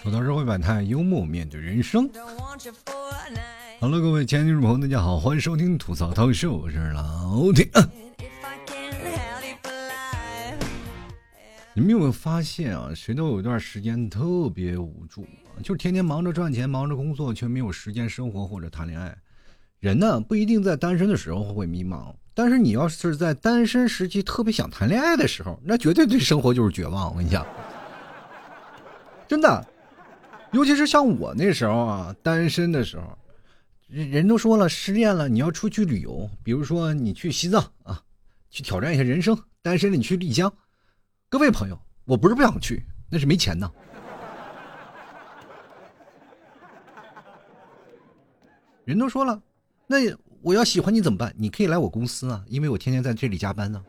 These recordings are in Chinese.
吐槽社会百态，幽默面对人生。Hello，各位亲爱的听众朋友，大家好，欢迎收听吐槽涛秀，我是老铁。你们有没有发现啊？谁都有一段时间特别无助，就是天天忙着赚钱，忙着工作，却没有时间生活或者谈恋爱。人呢，不一定在单身的时候会迷茫。但是你要是在单身时期特别想谈恋爱的时候，那绝对对生活就是绝望。我跟你讲，真的，尤其是像我那时候啊，单身的时候，人人都说了，失恋了你要出去旅游，比如说你去西藏啊，去挑战一下人生；单身了你去丽江。各位朋友，我不是不想去，那是没钱呢。人都说了，那。我要喜欢你怎么办？你可以来我公司啊，因为我天天在这里加班呢。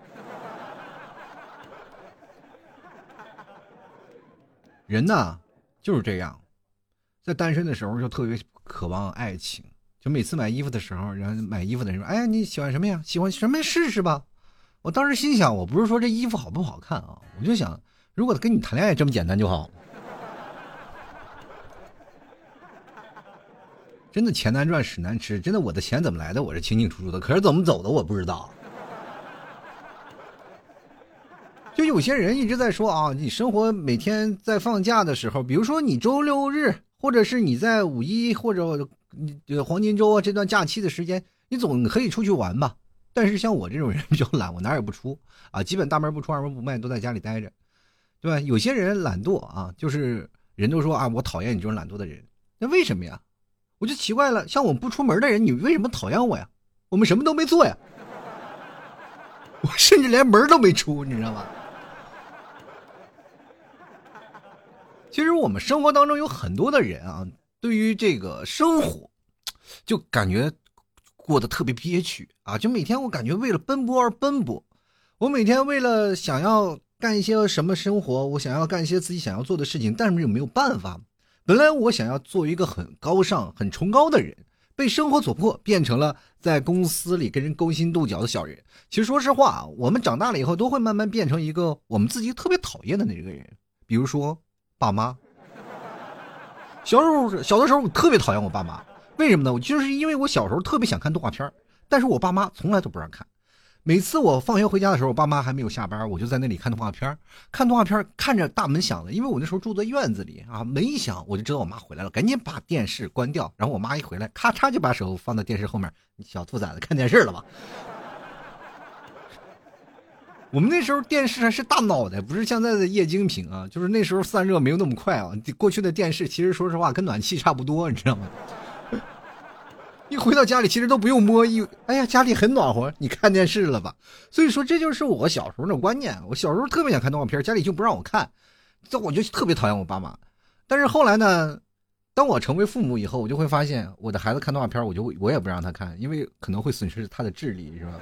人呐，就是这样，在单身的时候就特别渴望爱情，就每次买衣服的时候，然后买衣服的人说：“哎呀，你喜欢什么呀？喜欢什么试试吧。”我当时心想，我不是说这衣服好不好看啊，我就想，如果跟你谈恋爱这么简单就好。真的钱难赚，屎难吃。真的，我的钱怎么来的，我是清清楚楚的。可是怎么走的，我不知道。就有些人一直在说啊，你生活每天在放假的时候，比如说你周六日，或者是你在五一或者你黄金周啊这段假期的时间，你总可以出去玩吧。但是像我这种人比较懒，我哪也不出啊，基本大门不出二门不迈，都在家里待着，对吧？有些人懒惰啊，就是人都说啊，我讨厌你这种懒惰的人。那为什么呀？我就奇怪了，像我不出门的人，你为什么讨厌我呀？我们什么都没做呀，我甚至连门都没出，你知道吗？其实我们生活当中有很多的人啊，对于这个生活，就感觉过得特别憋屈啊！就每天我感觉为了奔波而奔波，我每天为了想要干一些什么生活，我想要干一些自己想要做的事情，但是又没有办法。本来我想要做一个很高尚、很崇高的人，被生活所迫，变成了在公司里跟人勾心斗角的小人。其实说实话，我们长大了以后，都会慢慢变成一个我们自己特别讨厌的那个人。比如说，爸妈。小时候，小的时候我特别讨厌我爸妈，为什么呢？我就是因为我小时候特别想看动画片，但是我爸妈从来都不让看。每次我放学回家的时候，我爸妈还没有下班，我就在那里看动画片看动画片看着大门响了，因为我那时候住在院子里啊，门一响我就知道我妈回来了，赶紧把电视关掉。然后我妈一回来，咔嚓就把手放在电视后面，小兔崽子看电视了吧？我们那时候电视还是大脑袋，不是现在的液晶屏啊，就是那时候散热没有那么快啊。过去的电视其实说实话跟暖气差不多，你知道吗？一回到家里，其实都不用摸一，哎呀，家里很暖和，你看电视了吧？所以说，这就是我小时候的观念。我小时候特别想看动画片，家里就不让我看，这我就特别讨厌我爸妈。但是后来呢，当我成为父母以后，我就会发现，我的孩子看动画片，我就我也不让他看，因为可能会损失他的智力，是吧？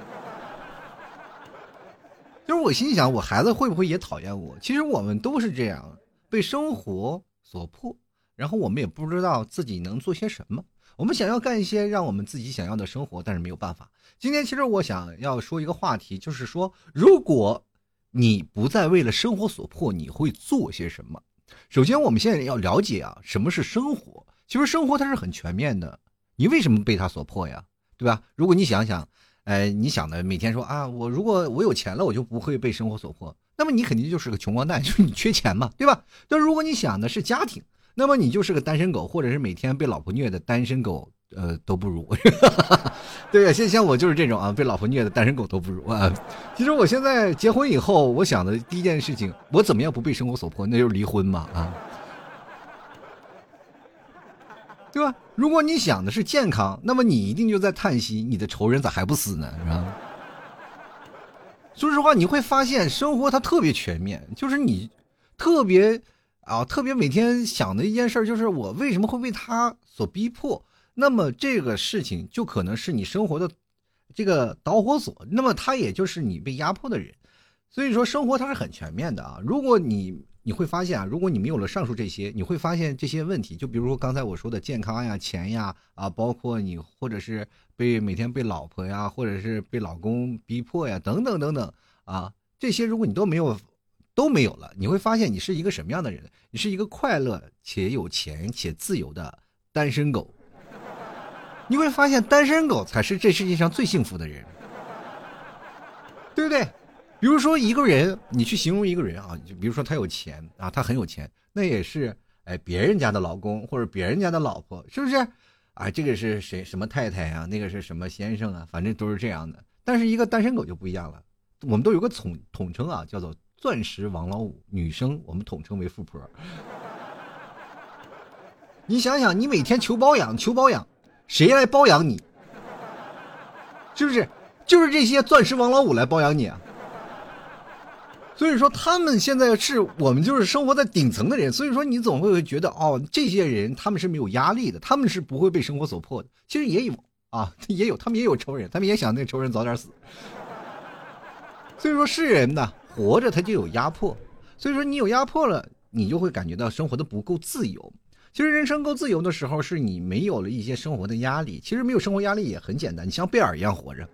就是我心想，我孩子会不会也讨厌我？其实我们都是这样，被生活所迫，然后我们也不知道自己能做些什么。我们想要干一些让我们自己想要的生活，但是没有办法。今天其实我想要说一个话题，就是说，如果你不再为了生活所迫，你会做些什么？首先，我们现在要了解啊，什么是生活？其实生活它是很全面的。你为什么被它所迫呀？对吧？如果你想想，哎，你想的每天说啊，我如果我有钱了，我就不会被生活所迫，那么你肯定就是个穷光蛋，就是你缺钱嘛，对吧？但如果你想的是家庭。那么你就是个单身狗，或者是每天被老婆虐的单身狗，呃，都不如。对呀，像像我就是这种啊，被老婆虐的单身狗都不如啊。其实我现在结婚以后，我想的第一件事情，我怎么样不被生活所迫，那就是离婚嘛啊，对吧？如果你想的是健康，那么你一定就在叹息，你的仇人咋还不死呢？是吧？说实话，你会发现生活它特别全面，就是你特别。啊，特别每天想的一件事就是我为什么会被他所逼迫？那么这个事情就可能是你生活的这个导火索，那么他也就是你被压迫的人。所以说，生活它是很全面的啊。如果你你会发现啊，如果你没有了上述这些，你会发现这些问题，就比如说刚才我说的健康呀、钱呀啊，包括你或者是被每天被老婆呀，或者是被老公逼迫呀，等等等等啊，这些如果你都没有。都没有了，你会发现你是一个什么样的人？你是一个快乐且有钱且自由的单身狗。你会发现单身狗才是这世界上最幸福的人，对不对？比如说一个人，你去形容一个人啊，就比如说他有钱啊，他很有钱，那也是哎别人家的老公或者别人家的老婆，是不是？啊，这个是谁什么太太啊？那个是什么先生啊？反正都是这样的。但是一个单身狗就不一样了，我们都有个统统称啊，叫做钻石王老五，女生我们统称为富婆。你想想，你每天求包养，求包养，谁来包养你？是不是？就是这些钻石王老五来包养你啊？所以说，他们现在是我们就是生活在顶层的人，所以说你总会觉得哦，这些人他们是没有压力的，他们是不会被生活所迫的。其实也有啊，也有，他们也有仇人，他们也想那仇人早点死。所以说，是人呢，活着他就有压迫，所以说你有压迫了，你就会感觉到生活的不够自由。其实人生够自由的时候，是你没有了一些生活的压力。其实没有生活压力也很简单，你像贝尔一样活着。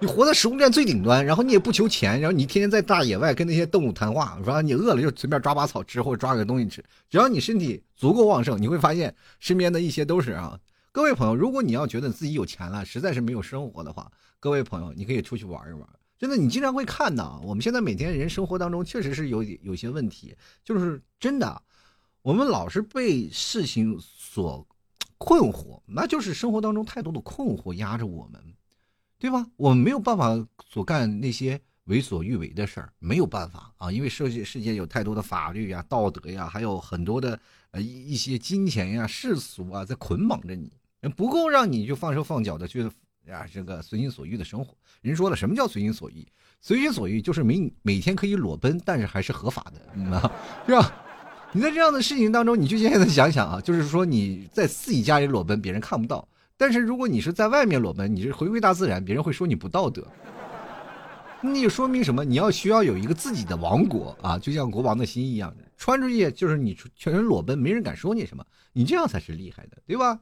你活在食物链最顶端，然后你也不求钱，然后你天天在大野外跟那些动物谈话，说你饿了就随便抓把草吃，或者抓个东西吃，只要你身体足够旺盛，你会发现身边的一些都是啊。各位朋友，如果你要觉得自己有钱了，实在是没有生活的话，各位朋友，你可以出去玩一玩。真的，你经常会看到，我们现在每天人生活当中确实是有有些问题，就是真的，我们老是被事情所困惑，那就是生活当中太多的困惑压着我们。对吧？我们没有办法所干那些为所欲为的事儿，没有办法啊，因为世界世界有太多的法律呀、道德呀，还有很多的呃一一些金钱呀、世俗啊在捆绑着你，不够让你就放手放脚的去呀这个随心所欲的生活。人说了，什么叫随心所欲？随心所欲就是每每天可以裸奔，但是还是合法的，嗯、是吧？你在这样的事情当中，你就现在想想啊，就是说你在自己家里裸奔，别人看不到。但是如果你是在外面裸奔，你是回归大自然，别人会说你不道德。那就说明什么？你要需要有一个自己的王国啊，就像国王的心一样，穿出去就是你全身裸奔，没人敢说你什么，你这样才是厉害的，对吧？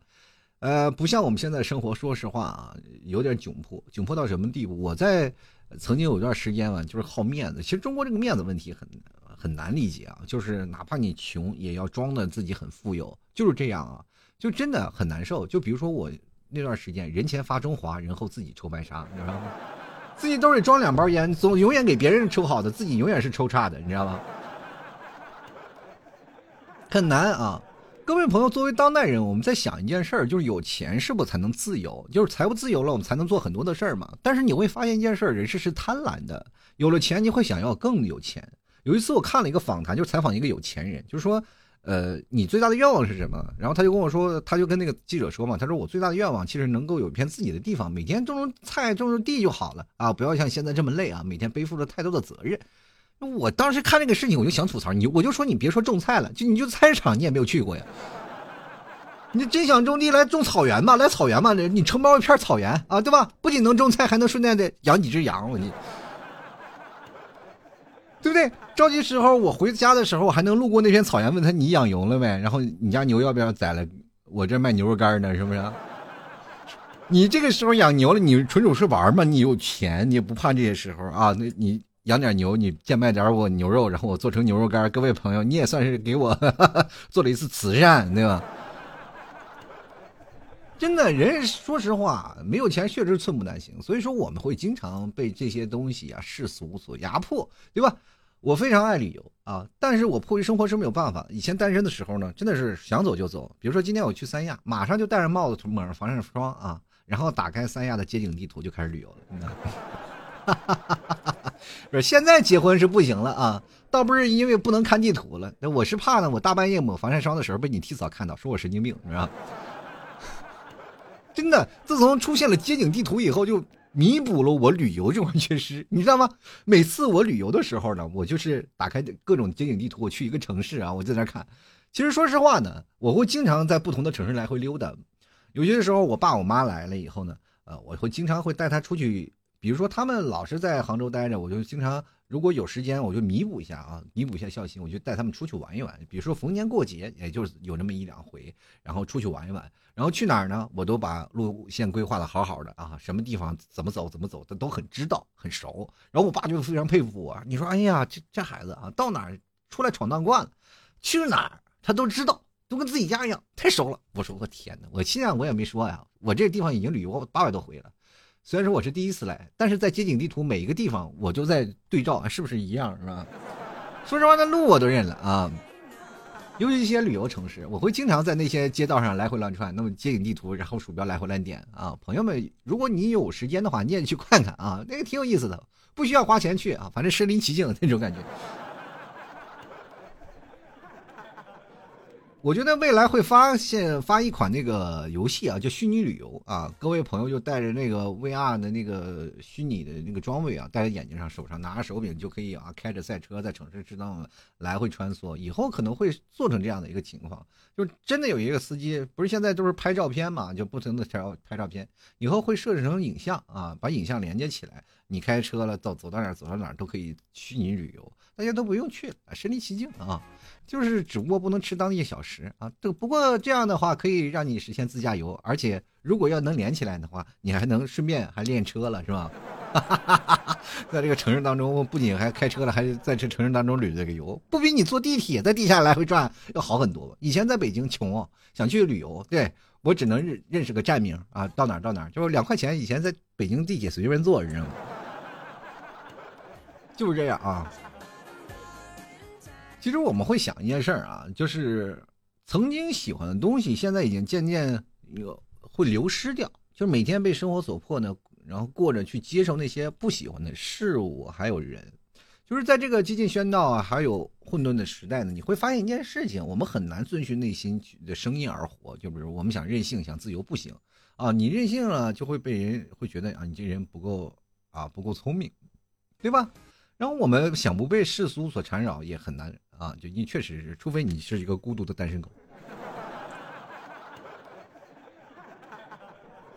呃，不像我们现在生活，说实话啊，有点窘迫，窘迫到什么地步？我在曾经有一段时间啊，就是好面子。其实中国这个面子问题很很难理解啊，就是哪怕你穷，也要装的自己很富有，就是这样啊，就真的很难受。就比如说我。那段时间，人前发中华，人后自己抽白沙，你知道吗？自己兜里装两包烟，总永远给别人抽好的，自己永远是抽差的，你知道吗？很难啊！各位朋友，作为当代人，我们在想一件事儿，就是有钱是不是才能自由？就是财务自由了，我们才能做很多的事儿嘛。但是你会发现一件事儿，人是是贪婪的，有了钱你会想要更有钱。有一次我看了一个访谈，就采访一个有钱人，就是说。呃，你最大的愿望是什么？然后他就跟我说，他就跟那个记者说嘛，他说我最大的愿望其实能够有一片自己的地方，每天种种菜，种种地就好了啊，不要像现在这么累啊，每天背负着太多的责任。我当时看这个事情，我就想吐槽你，我就说你别说种菜了，就你就菜市场你也没有去过呀。你真想种地来种草原吧，来草原吧，你承包一片草原啊，对吧？不仅能种菜，还能顺便的养几只羊，我你。对不对？着急时候，我回家的时候，我还能路过那片草原，问他你养牛了没？然后你家牛要不要宰了？我这卖牛肉干呢，是不是？你这个时候养牛了，你纯属是玩嘛？你有钱，你也不怕这些时候啊？那你养点牛，你贱卖点我牛肉，然后我做成牛肉干。各位朋友，你也算是给我 做了一次慈善，对吧？真的，人说实话，没有钱确实寸步难行。所以说，我们会经常被这些东西啊世俗所压迫，对吧？我非常爱旅游啊，但是我迫于生活是没有办法。以前单身的时候呢，真的是想走就走。比如说今天我去三亚，马上就戴上帽子，抹上防晒霜啊，然后打开三亚的街景地图就开始旅游了。哈哈哈哈哈不是现在结婚是不行了啊，倒不是因为不能看地图了，那我是怕呢，我大半夜抹防晒霜的时候被你提早看到，说我神经病，是吧？真的，自从出现了街景地图以后就。弥补了我旅游这块缺失，你知道吗？每次我旅游的时候呢，我就是打开各种街景地图，我去一个城市啊，我在那看。其实说实话呢，我会经常在不同的城市来回溜达。有些时候我爸我妈来了以后呢，呃，我会经常会带他出去，比如说他们老是在杭州待着，我就经常如果有时间，我就弥补一下啊，弥补一下孝心，我就带他们出去玩一玩。比如说逢年过节，也就是有那么一两回，然后出去玩一玩。然后去哪儿呢？我都把路线规划的好好的啊，什么地方怎么走怎么走，他都很知道很熟。然后我爸就非常佩服我，你说，哎呀，这这孩子啊，到哪儿出来闯荡惯了，去哪儿他都知道，都跟自己家一样，太熟了。我说我天哪，我现在我也没说呀，我这个地方已经旅游八百多回了。虽然说我是第一次来，但是在街景地图每一个地方，我就在对照，是不是一样，是吧？说实话，那路我都认了啊。尤其一些旅游城市，我会经常在那些街道上来回乱窜。那么街景地图，然后鼠标来回乱点啊。朋友们，如果你有时间的话，你也去看看啊，那个挺有意思的，不需要花钱去啊，反正身临其境的那种感觉。我觉得未来会发现发一款那个游戏啊，叫虚拟旅游啊。各位朋友就带着那个 VR 的那个虚拟的那个装备啊，戴在眼睛上、手上，拿着手柄就可以啊，开着赛车在城市之中来回穿梭。以后可能会做成这样的一个情况，就真的有一个司机，不是现在都是拍照片嘛，就不停的拍拍照片。以后会设置成影像啊，把影像连接起来，你开车了，走走到哪儿走到哪儿都可以虚拟旅游，大家都不用去了，身临其境啊。就是只不过不能吃当地小食啊，这不过这样的话可以让你实现自驾游，而且如果要能连起来的话，你还能顺便还练车了，是吧？在这个城市当中，不仅还开车了，还在这城市当中旅这个游，不比你坐地铁在地下来回转要好很多？以前在北京穷，想去旅游，对我只能认认识个站名啊，到哪到哪，就是两块钱，以前在北京地铁随便坐，你知道吗？就是这样啊。其实我们会想一件事儿啊，就是曾经喜欢的东西，现在已经渐渐有会流失掉。就是每天被生活所迫呢，然后过着去接受那些不喜欢的事物，还有人。就是在这个激进喧闹啊，还有混沌的时代呢，你会发现一件事情：我们很难遵循内心的声音而活。就比如我们想任性、想自由，不行啊！你任性了，就会被人会觉得啊，你这人不够啊，不够聪明，对吧？然后我们想不被世俗所缠绕，也很难。啊，就你确实是，除非你是一个孤独的单身狗。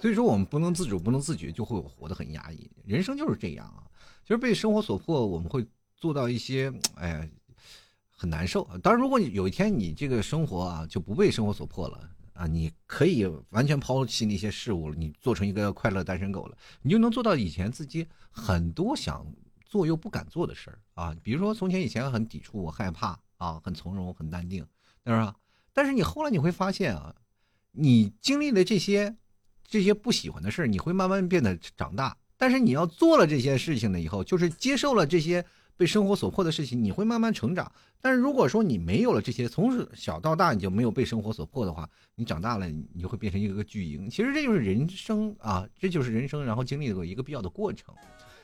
所以说，我们不能自主，不能自觉，就会活得很压抑。人生就是这样啊，就是被生活所迫，我们会做到一些，哎呀，很难受。当然，如果你有一天你这个生活啊，就不被生活所迫了啊，你可以完全抛弃那些事物了，你做成一个快乐单身狗了，你就能做到以前自己很多想。做又不敢做的事儿啊，比如说从前以前很抵触，我害怕啊，很从容，很淡定，对吧？但是你后来你会发现啊，你经历了这些这些不喜欢的事儿，你会慢慢变得长大。但是你要做了这些事情了以后，就是接受了这些被生活所迫的事情，你会慢慢成长。但是如果说你没有了这些，从小到大你就没有被生活所迫的话，你长大了你就会变成一个个巨婴。其实这就是人生啊，这就是人生，然后经历了一个必要的过程。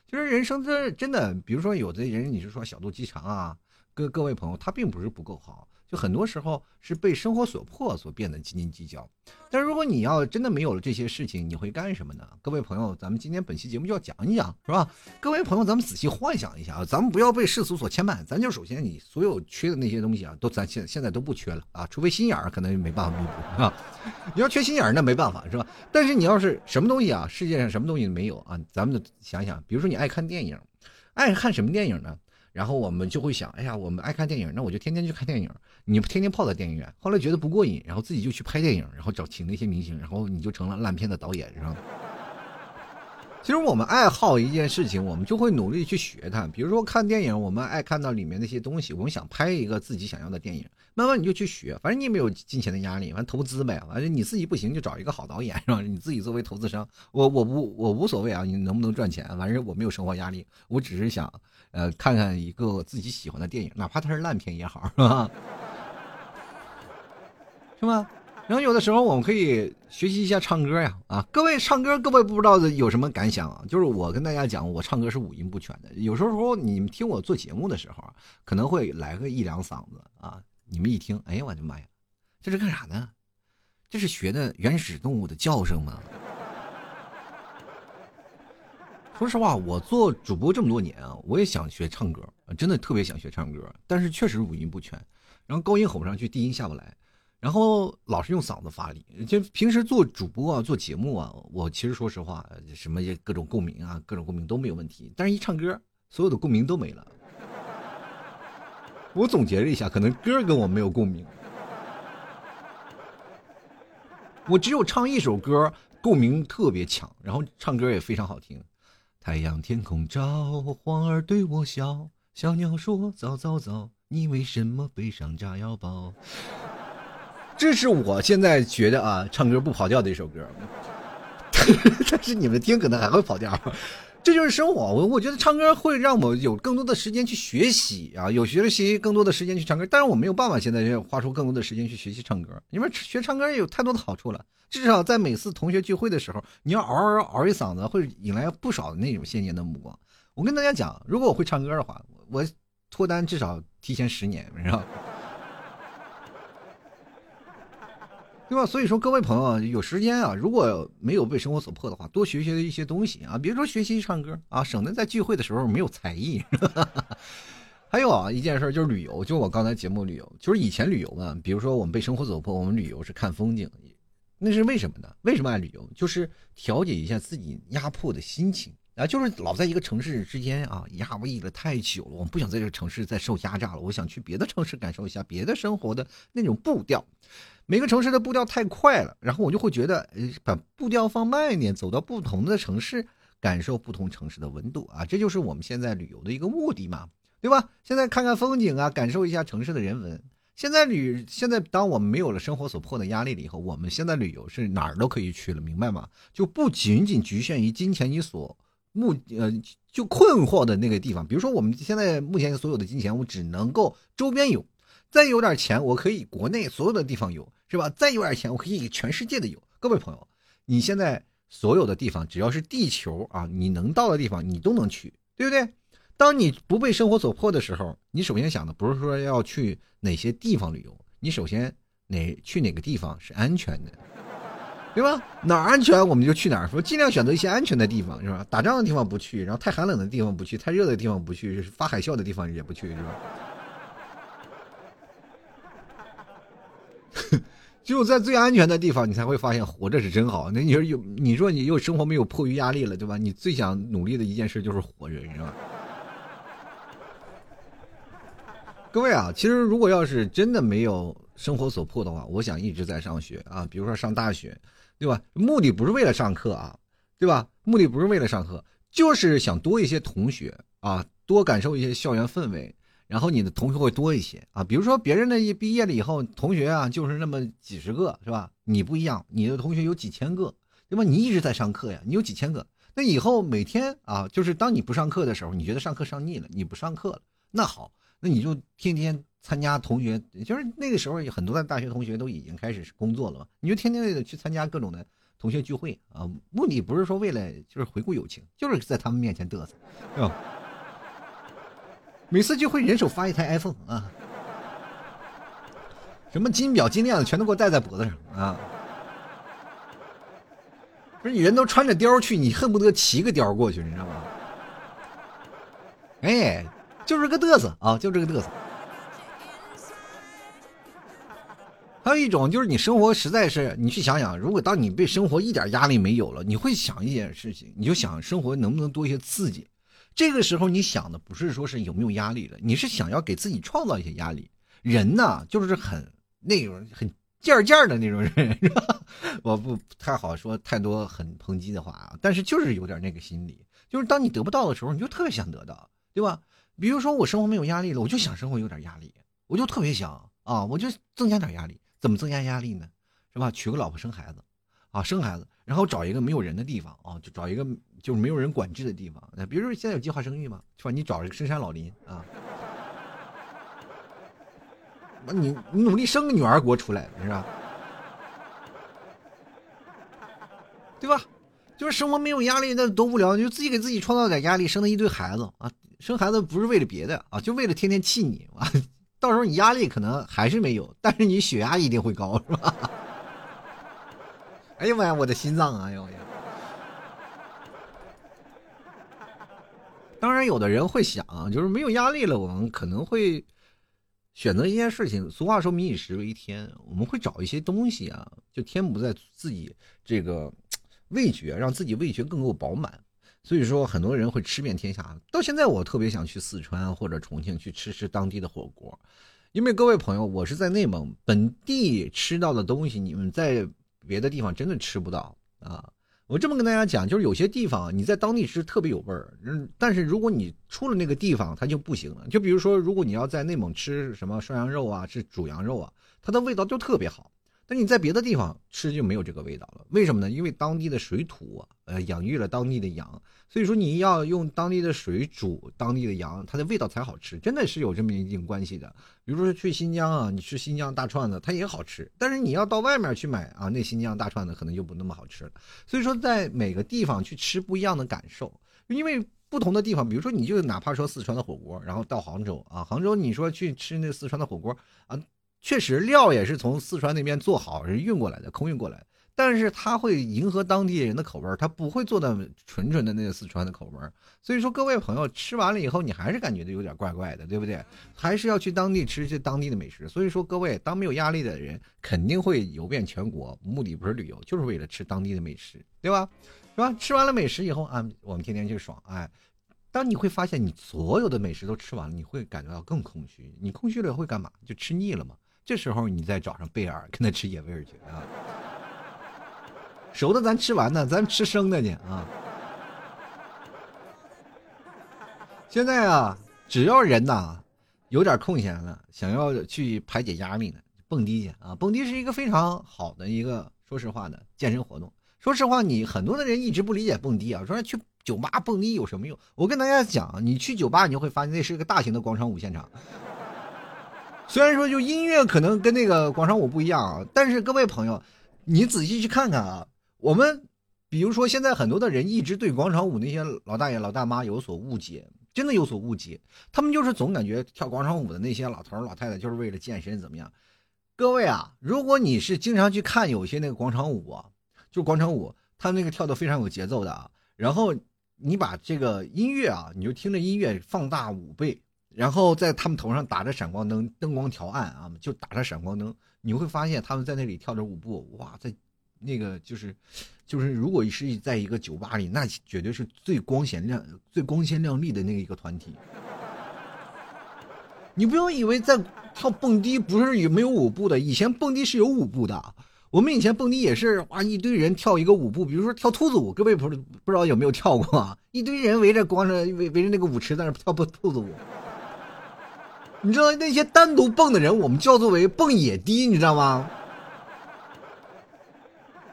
其实人生真真的，比如说有的人你是说小肚鸡肠啊，各各位朋友，他并不是不够好。就很多时候是被生活所迫，所变得斤斤计较。但是如果你要真的没有了这些事情，你会干什么呢？各位朋友，咱们今天本期节目就要讲一讲，是吧？各位朋友，咱们仔细幻想一下啊，咱们不要被世俗所牵绊，咱就首先你所有缺的那些东西啊，都咱现现在都不缺了啊，除非心眼儿可能没办法弥补啊。你要缺心眼儿，那没办法，是吧？但是你要是什么东西啊，世界上什么东西没有啊，咱们想想，比如说你爱看电影，爱看什么电影呢？然后我们就会想，哎呀，我们爱看电影，那我就天天去看电影。你天天泡在电影院，后来觉得不过瘾，然后自己就去拍电影，然后找请那些明星，然后你就成了烂片的导演，是吧？其实我们爱好一件事情，我们就会努力去学它。比如说看电影，我们爱看到里面那些东西，我们想拍一个自己想要的电影，慢慢你就去学。反正你也没有金钱的压力，完投资呗。反正你自己不行就找一个好导演，是吧？你自己作为投资商，我我不我无所谓啊，你能不能赚钱？反正我没有生活压力，我只是想，呃，看看一个自己喜欢的电影，哪怕它是烂片也好，是吧？是吧？然后有的时候我们可以学习一下唱歌呀，啊，各位唱歌，各位不知道的有什么感想啊？就是我跟大家讲，我唱歌是五音不全的。有时候你们听我做节目的时候，可能会来个一两嗓子啊，你们一听，哎呀，我的妈呀，这是干啥呢？这是学的原始动物的叫声吗？说实话，我做主播这么多年啊，我也想学唱歌，真的特别想学唱歌，但是确实五音不全，然后高音吼不上去，低音下不来。然后老是用嗓子发力，就平时做主播啊、做节目啊，我其实说实话，什么各种共鸣啊、各种共鸣都没有问题。但是一唱歌，所有的共鸣都没了。我总结了一下，可能歌跟我没有共鸣。我只有唱一首歌共鸣特别强，然后唱歌也非常好听。太阳天空照，花儿对我笑，小鸟说早早早，你为什么背上炸药包？这是我现在觉得啊，唱歌不跑调的一首歌。但是你们听可能还会跑调。这就是生活，我我觉得唱歌会让我有更多的时间去学习啊，有学习更多的时间去唱歌。但是我没有办法现在花出更多的时间去学习唱歌，因为学唱歌有太多的好处了。至少在每次同学聚会的时候，你要嗷嗷嗷一嗓子，会引来不少的那种羡艳的目光。我跟大家讲，如果我会唱歌的话，我脱单至少提前十年，你知道。对吧？所以说，各位朋友有时间啊，如果没有被生活所迫的话，多学学一些东西啊，比如说学习唱歌啊，省得在聚会的时候没有才艺。还有啊，一件事就是旅游，就我刚才节目旅游，就是以前旅游嘛，比如说我们被生活所迫，我们旅游是看风景，那是为什么呢？为什么爱旅游？就是调节一下自己压迫的心情啊，就是老在一个城市之间啊压抑了太久了，我们不想在这个城市再受压榨了，我想去别的城市感受一下别的生活的那种步调。每个城市的步调太快了，然后我就会觉得，把步调放慢一点，走到不同的城市，感受不同城市的温度啊，这就是我们现在旅游的一个目的嘛，对吧？现在看看风景啊，感受一下城市的人文。现在旅，现在当我们没有了生活所迫的压力了以后，我们现在旅游是哪儿都可以去了，明白吗？就不仅仅局限于金钱你所目呃就困惑的那个地方，比如说我们现在目前所有的金钱，我只能够周边有。再有点钱，我可以国内所有的地方有，是吧？再有点钱，我可以全世界的有。各位朋友，你现在所有的地方，只要是地球啊，你能到的地方，你都能去，对不对？当你不被生活所迫的时候，你首先想的不是说要去哪些地方旅游，你首先哪去哪个地方是安全的，对吧？哪儿安全我们就去哪儿，说尽量选择一些安全的地方，是吧？打仗的地方不去，然后太寒冷的地方不去，太热的地方不去，发海啸的地方也不去，是吧？只有在最安全的地方，你才会发现活着是真好。那你说有，你说你又生活没有迫于压力了，对吧？你最想努力的一件事就是活着，是吧？各位啊，其实如果要是真的没有生活所迫的话，我想一直在上学啊，比如说上大学，对吧？目的不是为了上课啊，对吧？目的不是为了上课，就是想多一些同学啊，多感受一些校园氛围。然后你的同学会多一些啊，比如说别人的一毕业了以后，同学啊就是那么几十个，是吧？你不一样，你的同学有几千个，对吧？你一直在上课呀，你有几千个。那以后每天啊，就是当你不上课的时候，你觉得上课上腻了，你不上课了，那好，那你就天天参加同学，就是那个时候有很多的大学同学都已经开始工作了嘛，你就天天的去参加各种的同学聚会啊，目的不是说为了就是回顾友情，就是在他们面前嘚瑟，是吧？每次聚会，人手发一台 iPhone 啊，什么金表金链子全都给我戴在脖子上啊！不是你人都穿着貂去，你恨不得骑个貂过去，你知道吗？哎，就是个嘚瑟啊，就这个嘚瑟。还有一种就是你生活实在是，你去想想，如果当你被生活一点压力没有了，你会想一件事情，你就想生活能不能多一些刺激。这个时候你想的不是说是有没有压力了，你是想要给自己创造一些压力。人呢，就是很那种很贱儿贱儿的那种人，是吧？我不太好说太多很抨击的话啊，但是就是有点那个心理，就是当你得不到的时候，你就特别想得到，对吧？比如说我生活没有压力了，我就想生活有点压力，我就特别想啊，我就增加点压力。怎么增加压力呢？是吧？娶个老婆生孩子，啊，生孩子，然后找一个没有人的地方啊，就找一个。就是没有人管制的地方，那比如说现在有计划生育嘛，是吧？你找一个深山老林啊，你你努力生个女儿国出来，是吧？对吧？就是生活没有压力，那多无聊，你就自己给自己创造点压力，生了一堆孩子啊！生孩子不是为了别的啊，就为了天天气你啊！到时候你压力可能还是没有，但是你血压一定会高，是吧？哎呀妈呀，我的心脏啊！哎呦呀！当然，有的人会想，就是没有压力了，我们可能会选择一件事情。俗话说“民以食为天”，我们会找一些东西啊，就填补在自己这个 味觉，让自己味觉更够饱满。所以说很多人会吃遍天下。到现在我特别想去四川或者重庆去吃吃当地的火锅，因为各位朋友，我是在内蒙本地吃到的东西，你们在别的地方真的吃不到啊。我这么跟大家讲，就是有些地方你在当地吃特别有味儿，嗯，但是如果你出了那个地方，它就不行了。就比如说，如果你要在内蒙吃什么涮羊肉啊，吃煮羊肉啊，它的味道就特别好。但你在别的地方吃就没有这个味道了，为什么呢？因为当地的水土，呃，养育了当地的羊，所以说你要用当地的水煮当地的羊，它的味道才好吃，真的是有这么一定关系的。比如说去新疆啊，你吃新疆大串子，它也好吃，但是你要到外面去买啊，那新疆大串子可能就不那么好吃了。所以说，在每个地方去吃不一样的感受，因为不同的地方，比如说你就哪怕说四川的火锅，然后到杭州啊，杭州你说去吃那四川的火锅啊。确实，料也是从四川那边做好，是运过来的，空运过来。但是它会迎合当地人的口味它不会做的纯纯的那个四川的口味所以说，各位朋友吃完了以后，你还是感觉到有点怪怪的，对不对？还是要去当地吃些当地的美食。所以说，各位当没有压力的人，肯定会游遍全国，目的不是旅游，就是为了吃当地的美食，对吧？是吧？吃完了美食以后啊，我们天天去爽，哎。当你会发现你所有的美食都吃完了，你会感觉到更空虚。你空虚了会干嘛？就吃腻了嘛。这时候你再找上贝尔跟他吃野味去啊，熟的咱吃完呢，咱吃生的去啊。现在啊，只要人呐有点空闲了，想要去排解压力呢，蹦迪去啊！蹦迪是一个非常好的一个，说实话的健身活动。说实话，你很多的人一直不理解蹦迪啊，说去酒吧蹦迪有什么用？我跟大家讲，你去酒吧，你就会发现那是一个大型的广场舞现场。虽然说就音乐可能跟那个广场舞不一样啊，但是各位朋友，你仔细去看看啊，我们比如说现在很多的人一直对广场舞那些老大爷老大妈有所误解，真的有所误解，他们就是总感觉跳广场舞的那些老头老太太就是为了健身怎么样？各位啊，如果你是经常去看有些那个广场舞，就是广场舞，他那个跳的非常有节奏的啊，然后你把这个音乐啊，你就听着音乐放大五倍。然后在他们头上打着闪光灯，灯光调暗啊，就打着闪光灯，你会发现他们在那里跳着舞步，哇，在那个就是，就是如果是在一个酒吧里，那绝对是最光鲜亮、最光鲜亮丽的那一个团体。你不要以为在跳蹦迪不是有没有舞步的，以前蹦迪是有舞步的。我们以前蹦迪也是哇，一堆人跳一个舞步，比如说跳兔子舞，各位不不知道有没有跳过啊？一堆人围着光着围围着那个舞池在那跳蹦兔子舞。你知道那些单独蹦的人，我们叫做为蹦野迪，你知道吗？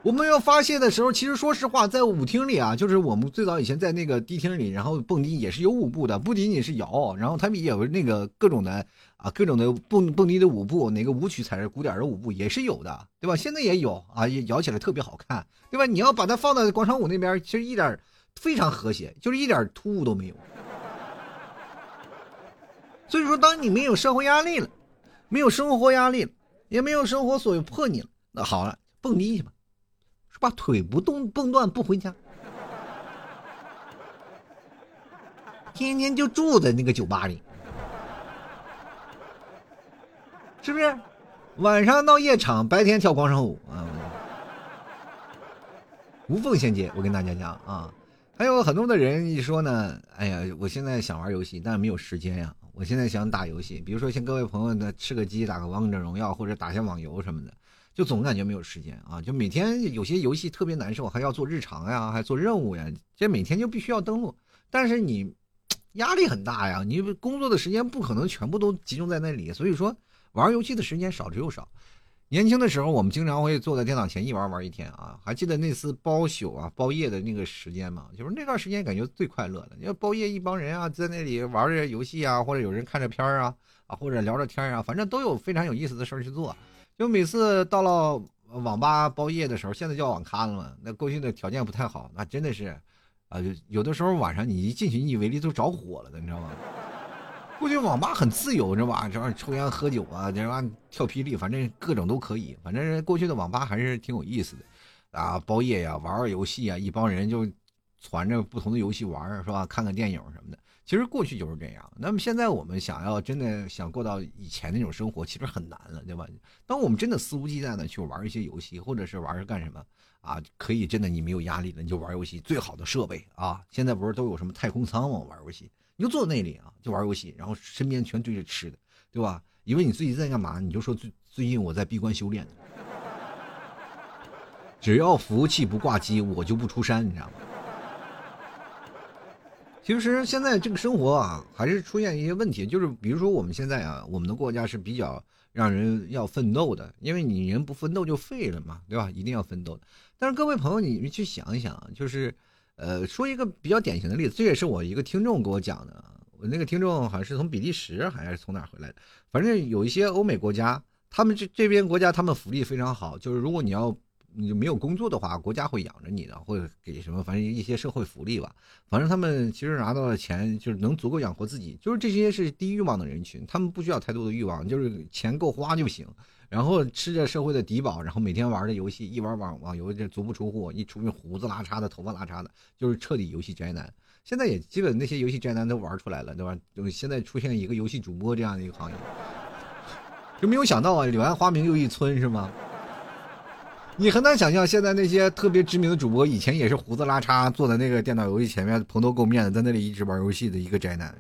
我们要发泄的时候，其实说实话，在舞厅里啊，就是我们最早以前在那个迪厅里，然后蹦迪也是有舞步的，不仅仅是摇，然后他们也有那个各种的啊，各种的蹦蹦迪的舞步，哪个舞曲踩着鼓点的舞步也是有的，对吧？现在也有啊，也摇起来特别好看，对吧？你要把它放到广场舞那边，其实一点非常和谐，就是一点突兀都没有。所以说，当你没有社会压力了，没有生活压力了，也没有生活所迫你了，那好了，蹦迪去吧，是吧？腿不动蹦断不回家，天天就住在那个酒吧里，是不是？晚上到夜场，白天跳广场舞啊，无缝衔接。我跟大家讲啊，还有很多的人一说呢，哎呀，我现在想玩游戏，但是没有时间呀。我现在想打游戏，比如说像各位朋友的，吃个鸡，打个王者荣耀，或者打下网游什么的，就总感觉没有时间啊！就每天有些游戏特别难受，还要做日常呀，还做任务呀，这每天就必须要登录。但是你压力很大呀，你工作的时间不可能全部都集中在那里，所以说玩游戏的时间少之又少。年轻的时候，我们经常会坐在电脑前一玩玩一天啊！还记得那次包宿啊、包夜的那个时间吗？就是那段时间感觉最快乐的。要包夜，一帮人啊，在那里玩着游戏啊，或者有人看着片儿啊，啊，或者聊着天啊，反正都有非常有意思的事儿去做。就每次到了网吧包夜的时候，现在叫网咖了嘛，那过去的条件不太好，那真的是，啊，有的时候晚上你一进去，你以为里头着火了的，你知道吗？过去网吧很自由，是吧？这玩意抽烟喝酒啊，这玩意跳霹雳，反正各种都可以。反正过去的网吧还是挺有意思的，啊，包夜呀，玩玩游戏啊，一帮人就攒着不同的游戏玩，是吧？看看电影什么的。其实过去就是这样。那么现在我们想要真的想过到以前那种生活，其实很难了，对吧？当我们真的肆无忌惮的去玩一些游戏，或者是玩干什么啊，可以真的你没有压力了，你就玩游戏，最好的设备啊，现在不是都有什么太空舱吗？玩游戏，就坐那里啊，就玩游戏，然后身边全堆着吃的，对吧？以为你最近在干嘛？你就说最最近我在闭关修炼，只要服务器不挂机，我就不出山，你知道吗？其实现在这个生活啊，还是出现一些问题，就是比如说我们现在啊，我们的国家是比较让人要奋斗的，因为你人不奋斗就废了嘛，对吧？一定要奋斗。但是各位朋友，你们去想一想，就是，呃，说一个比较典型的例子，这也是我一个听众给我讲的。我那个听众好像是从比利时还是从哪回来的，反正有一些欧美国家，他们这这边国家他们福利非常好，就是如果你要。你没有工作的话，国家会养着你的，会给什么？反正一些社会福利吧。反正他们其实拿到的钱就是能足够养活自己。就是这些是低欲望的人群，他们不需要太多的欲望，就是钱够花就行。然后吃着社会的低保，然后每天玩的游戏，一玩网网游就足不出户，一出去胡子拉碴的，头发拉碴的，就是彻底游戏宅男。现在也基本那些游戏宅男都玩出来了，对吧？现在出现一个游戏主播这样的一个行业，就没有想到啊，柳暗花明又一村，是吗？你很难想象，现在那些特别知名的主播，以前也是胡子拉碴，坐在那个电脑游戏前面，蓬头垢面的，在那里一直玩游戏的一个宅男。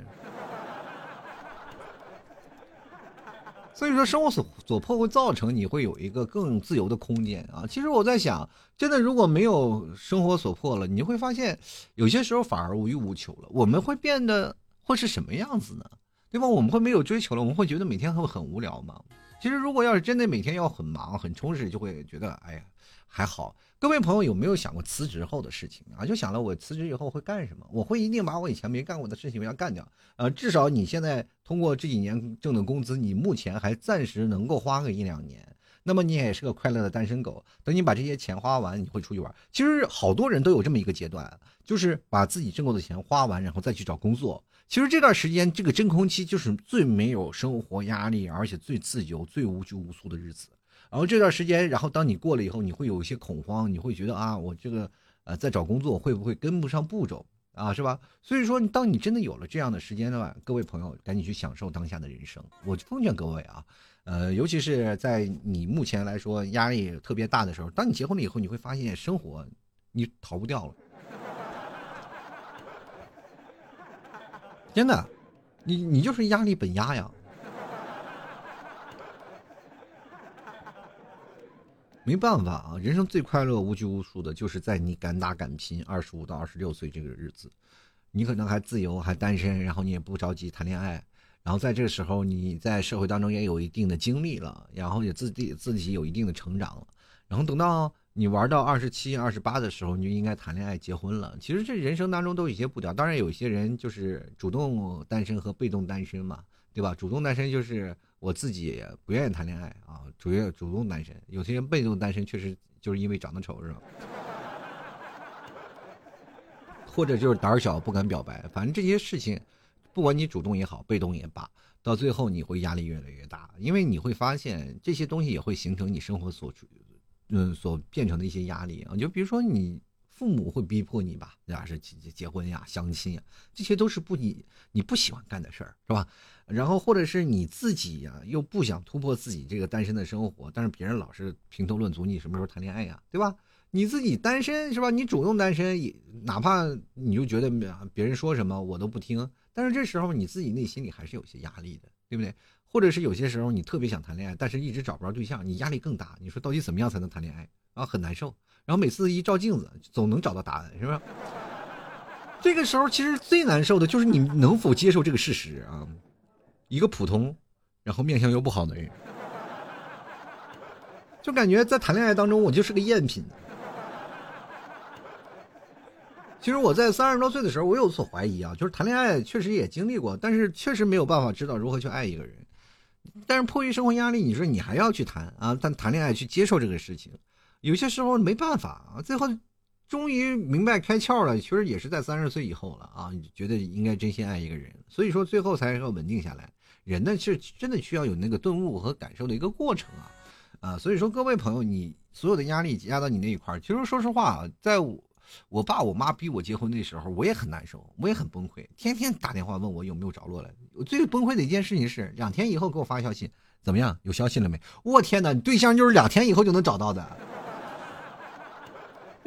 所以说，生活所所迫会造成你会有一个更自由的空间啊。其实我在想，真的如果没有生活所迫了，你会发现有些时候反而无欲无求了。我们会变得会是什么样子呢？对吧？我们会没有追求了，我们会觉得每天会很无聊吗？其实，如果要是真的每天要很忙、很充实，就会觉得哎呀还好。各位朋友有没有想过辞职后的事情啊？就想了我辞职以后会干什么？我会一定把我以前没干过的事情要干掉。呃，至少你现在通过这几年挣的工资，你目前还暂时能够花个一两年。那么你也是个快乐的单身狗。等你把这些钱花完，你会出去玩。其实好多人都有这么一个阶段，就是把自己挣够的钱花完，然后再去找工作。其实这段时间，这个真空期就是最没有生活压力，而且最自由、最无拘无束的日子。然后这段时间，然后当你过了以后，你会有一些恐慌，你会觉得啊，我这个呃在找工作会不会跟不上步骤啊，是吧？所以说，当你真的有了这样的时间的话，各位朋友，赶紧去享受当下的人生。我奉劝各位啊，呃，尤其是在你目前来说压力特别大的时候，当你结婚了以后，你会发现生活你逃不掉了。真的，你你就是压力本压呀，没办法啊！人生最快乐、无拘无束的，就是在你敢打敢拼，二十五到二十六岁这个日子，你可能还自由，还单身，然后你也不着急谈恋爱，然后在这个时候，你在社会当中也有一定的经历了，然后也自己自己有一定的成长了，然后等到。你玩到二十七、二十八的时候，你就应该谈恋爱、结婚了。其实这人生当中都有一些步调，当然有些人就是主动单身和被动单身嘛，对吧？主动单身就是我自己不愿意谈恋爱啊，主要主动单身。有些人被动单身确实就是因为长得丑，是吧？或者就是胆小不敢表白。反正这些事情，不管你主动也好，被动也罢，到最后你会压力越来越大，因为你会发现这些东西也会形成你生活所。嗯，所变成的一些压力啊，就比如说你父母会逼迫你吧，对吧？是结结婚呀、相亲呀，这些都是不你你不喜欢干的事儿，是吧？然后或者是你自己呀，又不想突破自己这个单身的生活，但是别人老是评头论足，你什么时候谈恋爱呀，对吧？你自己单身是吧？你主动单身，也哪怕你就觉得别人说什么我都不听，但是这时候你自己内心里还是有些压力的，对不对？或者是有些时候你特别想谈恋爱，但是一直找不着对象，你压力更大。你说到底怎么样才能谈恋爱？然后很难受，然后每次一照镜子，总能找到答案，是吧？这个时候其实最难受的就是你能否接受这个事实啊？一个普通，然后面相又不好的人，就感觉在谈恋爱当中我就是个赝品。其实我在三十多岁的时候，我有所怀疑啊，就是谈恋爱确实也经历过，但是确实没有办法知道如何去爱一个人。但是迫于生活压力，你说你还要去谈啊？但谈恋爱去接受这个事情，有些时候没办法啊。最后，终于明白开窍了，其实也是在三十岁以后了啊。你觉得应该真心爱一个人，所以说最后才要稳定下来。人呢是真的需要有那个顿悟和感受的一个过程啊啊。所以说各位朋友，你所有的压力压到你那一块，其实说实话，在我。我爸我妈逼我结婚那时候，我也很难受，我也很崩溃，天天打电话问我有没有着落了。我最崩溃的一件事情是，两天以后给我发消息，怎么样？有消息了没？我天哪，你对象就是两天以后就能找到的。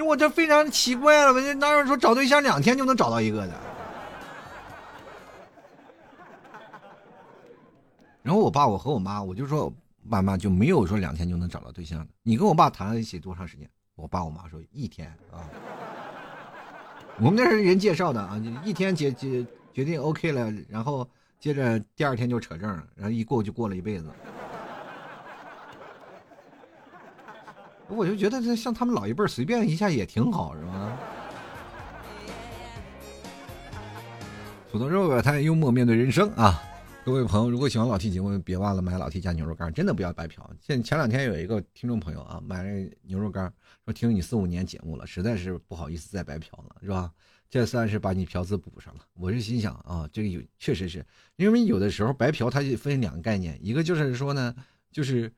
我这非常奇怪了，我这哪有说找对象两天就能找到一个的？然后我爸我和我妈，我就说爸妈就没有说两天就能找到对象的。你跟我爸谈了一起多长时间？我爸我妈说一天啊。我们那是人介绍的啊，一天决决决定 OK 了，然后接着第二天就扯证，然后一过就过了一辈子。我就觉得这像他们老一辈随便一下也挺好，是吧？土豆肉吧，他幽默面对人生啊！各位朋友，如果喜欢老 T 节目，别忘了买老 T 家牛肉干，真的不要白嫖。现前两天有一个听众朋友啊，买了牛肉干，说听你四五年节目了，实在是不好意思再白嫖了，是吧？这算是把你嫖资补上了。我是心想啊，这个有确实是因为有的时候白嫖它就分两个概念，一个就是说呢，就是。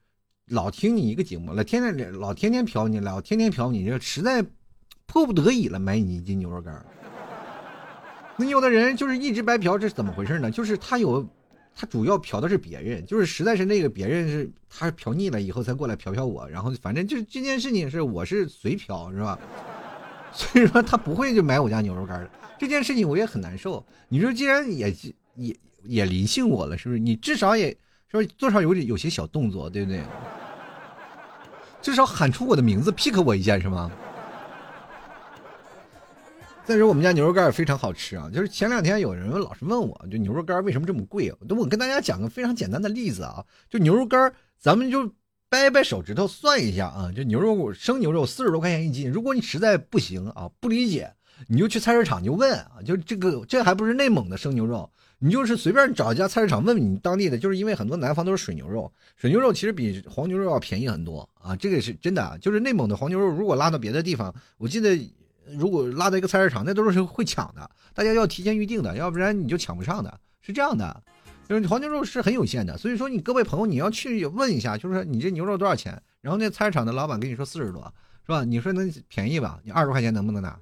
老听你一个节目，老天天老天天嫖你，老天天嫖你，这实在迫不得已了，买你一斤牛肉干。那有的人就是一直白嫖，这是怎么回事呢？就是他有，他主要嫖的是别人，就是实在是那个别人是他嫖腻了以后才过来嫖嫖我，然后反正就这件事情是我是随嫖是吧？所以说他不会就买我家牛肉干的。这件事情我也很难受。你说既然也也也临幸我了，是不是？你至少也说多少有点有些小动作，对不对？至少喊出我的名字，pick 我一下是吗？再说我们家牛肉干也非常好吃啊，就是前两天有人老是问我，就牛肉干为什么这么贵？我我跟大家讲个非常简单的例子啊，就牛肉干，咱们就掰掰手指头算一下啊，就牛肉生牛肉四十多块钱一斤，如果你实在不行啊，不理解，你就去菜市场就问啊，就这个这还不是内蒙的生牛肉。你就是随便找一家菜市场问问你当地的，就是因为很多南方都是水牛肉，水牛肉其实比黄牛肉要便宜很多啊，这个是真的。就是内蒙的黄牛肉，如果拉到别的地方，我记得如果拉到一个菜市场，那都是会抢的，大家要提前预定的，要不然你就抢不上的，是这样的。就是黄牛肉是很有限的，所以说你各位朋友你要去问一下，就是说你这牛肉多少钱，然后那菜市场的老板跟你说四十多，是吧？你说能便宜吧？你二十块钱能不能拿？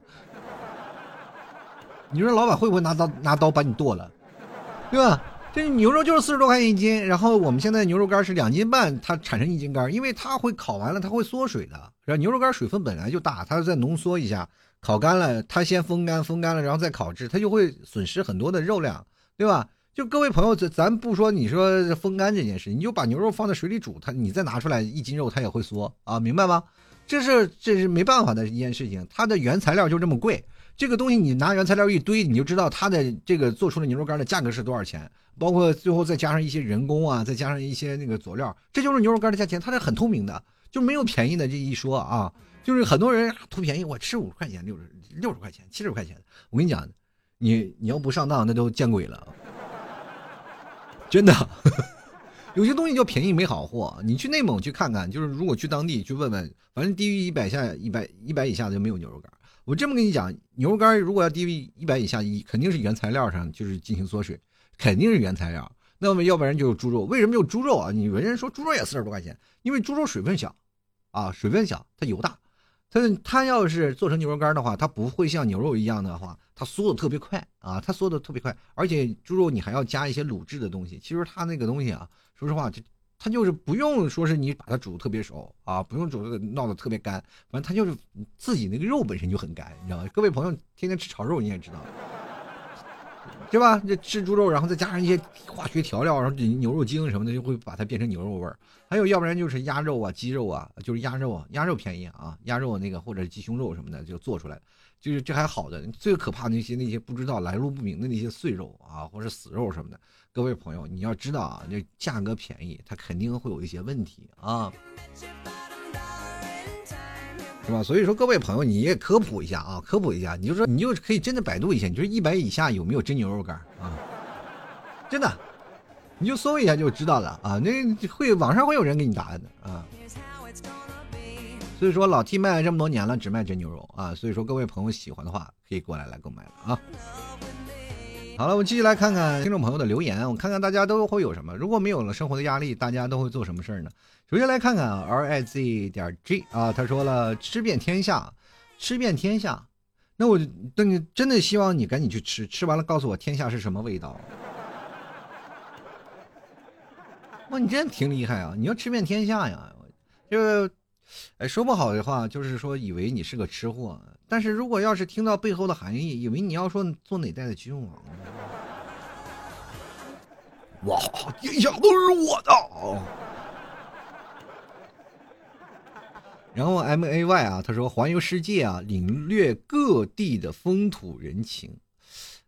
你说老板会不会拿刀拿刀把你剁了？对吧？这牛肉就是四十多块钱一斤，然后我们现在牛肉干是两斤半，它产生一斤干，因为它会烤完了，它会缩水的。然后牛肉干水分本来就大，它再浓缩一下，烤干了，它先风干，风干了，然后再烤制，它就会损失很多的肉量，对吧？就各位朋友，咱咱不说你说风干这件事，你就把牛肉放在水里煮，它你再拿出来一斤肉，它也会缩啊，明白吗？这是这是没办法的一件事情，它的原材料就这么贵。这个东西你拿原材料一堆，你就知道它的这个做出的牛肉干的价格是多少钱，包括最后再加上一些人工啊，再加上一些那个佐料，这就是牛肉干的价钱，它是很透明的，就没有便宜的这一说啊。就是很多人图便宜，我吃五十块钱、六十六十块钱、七十块钱，我跟你讲，你你要不上当，那都见鬼了，真的。有些东西叫便宜没好货，你去内蒙去看看，就是如果去当地去问问，反正低于一百下一百一百以下的就没有牛肉干。我这么跟你讲，牛肉干如果要低于一百以下，一肯定是原材料上就是进行缩水，肯定是原材料。那么要不然就是猪肉，为什么有猪肉啊？你有人说猪肉也四十多块钱，因为猪肉水分小，啊，水分小，它油大，它它要是做成牛肉干的话，它不会像牛肉一样的话，它缩的特别快啊，它缩的特别快，而且猪肉你还要加一些卤制的东西，其实它那个东西啊，说实话。它就是不用说是你把它煮的特别熟啊，不用煮的闹得特别干，反正它就是自己那个肉本身就很干，你知道吗？各位朋友天天吃炒肉你也知道，对吧？这吃猪肉，然后再加上一些化学调料，然后牛肉精什么的，就会把它变成牛肉味儿。还有要不然就是鸭肉啊、鸡肉啊，就是鸭肉，鸭肉便宜啊，鸭肉那个或者鸡胸肉什么的就做出来，就是这还好的。最可怕那些那些不知道来路不明的那些碎肉啊，或者死肉什么的。各位朋友，你要知道啊，这价格便宜，它肯定会有一些问题啊，是吧？所以说，各位朋友，你也科普一下啊，科普一下，你就说，你就可以真的百度一下，你说一百以下有没有真牛肉干啊？真的，你就搜一下就知道了啊。那会网上会有人给你答案的啊。所以说，老 T 卖了这么多年了，只卖真牛肉啊。所以说，各位朋友喜欢的话，可以过来来购买了啊。好了，我们继续来看看听众朋友的留言，我看看大家都会有什么。如果没有了生活的压力，大家都会做什么事儿呢？首先来看看 R I Z 点 G 啊，他说了吃遍天下，吃遍天下。那我等你真的希望你赶紧去吃，吃完了告诉我天下是什么味道。哇，你真挺厉害啊！你要吃遍天下呀，就哎，说不好的话，就是说以为你是个吃货；但是如果要是听到背后的含义，以为你要说做哪代的君王。哇，天下都是我的。然后 M A Y 啊，他说环游世界啊，领略各地的风土人情。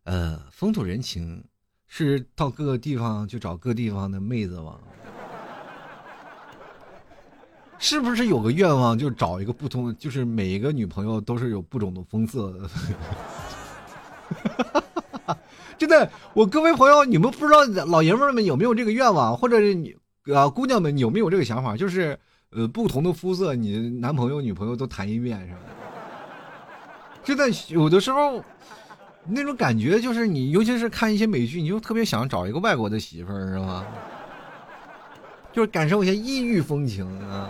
呃，风土人情是到各个地方去找各地方的妹子吗？是不是有个愿望，就找一个不同，就是每一个女朋友都是有不同的风色的？真的，我各位朋友，你们不知道老爷们们有没有这个愿望，或者是你啊姑娘们有没有这个想法？就是呃，不同的肤色，你男朋友、女朋友都谈一遍，是吧？真的，有的时候那种感觉，就是你，尤其是看一些美剧，你就特别想找一个外国的媳妇儿，是吧？就是感受一下异域风情啊。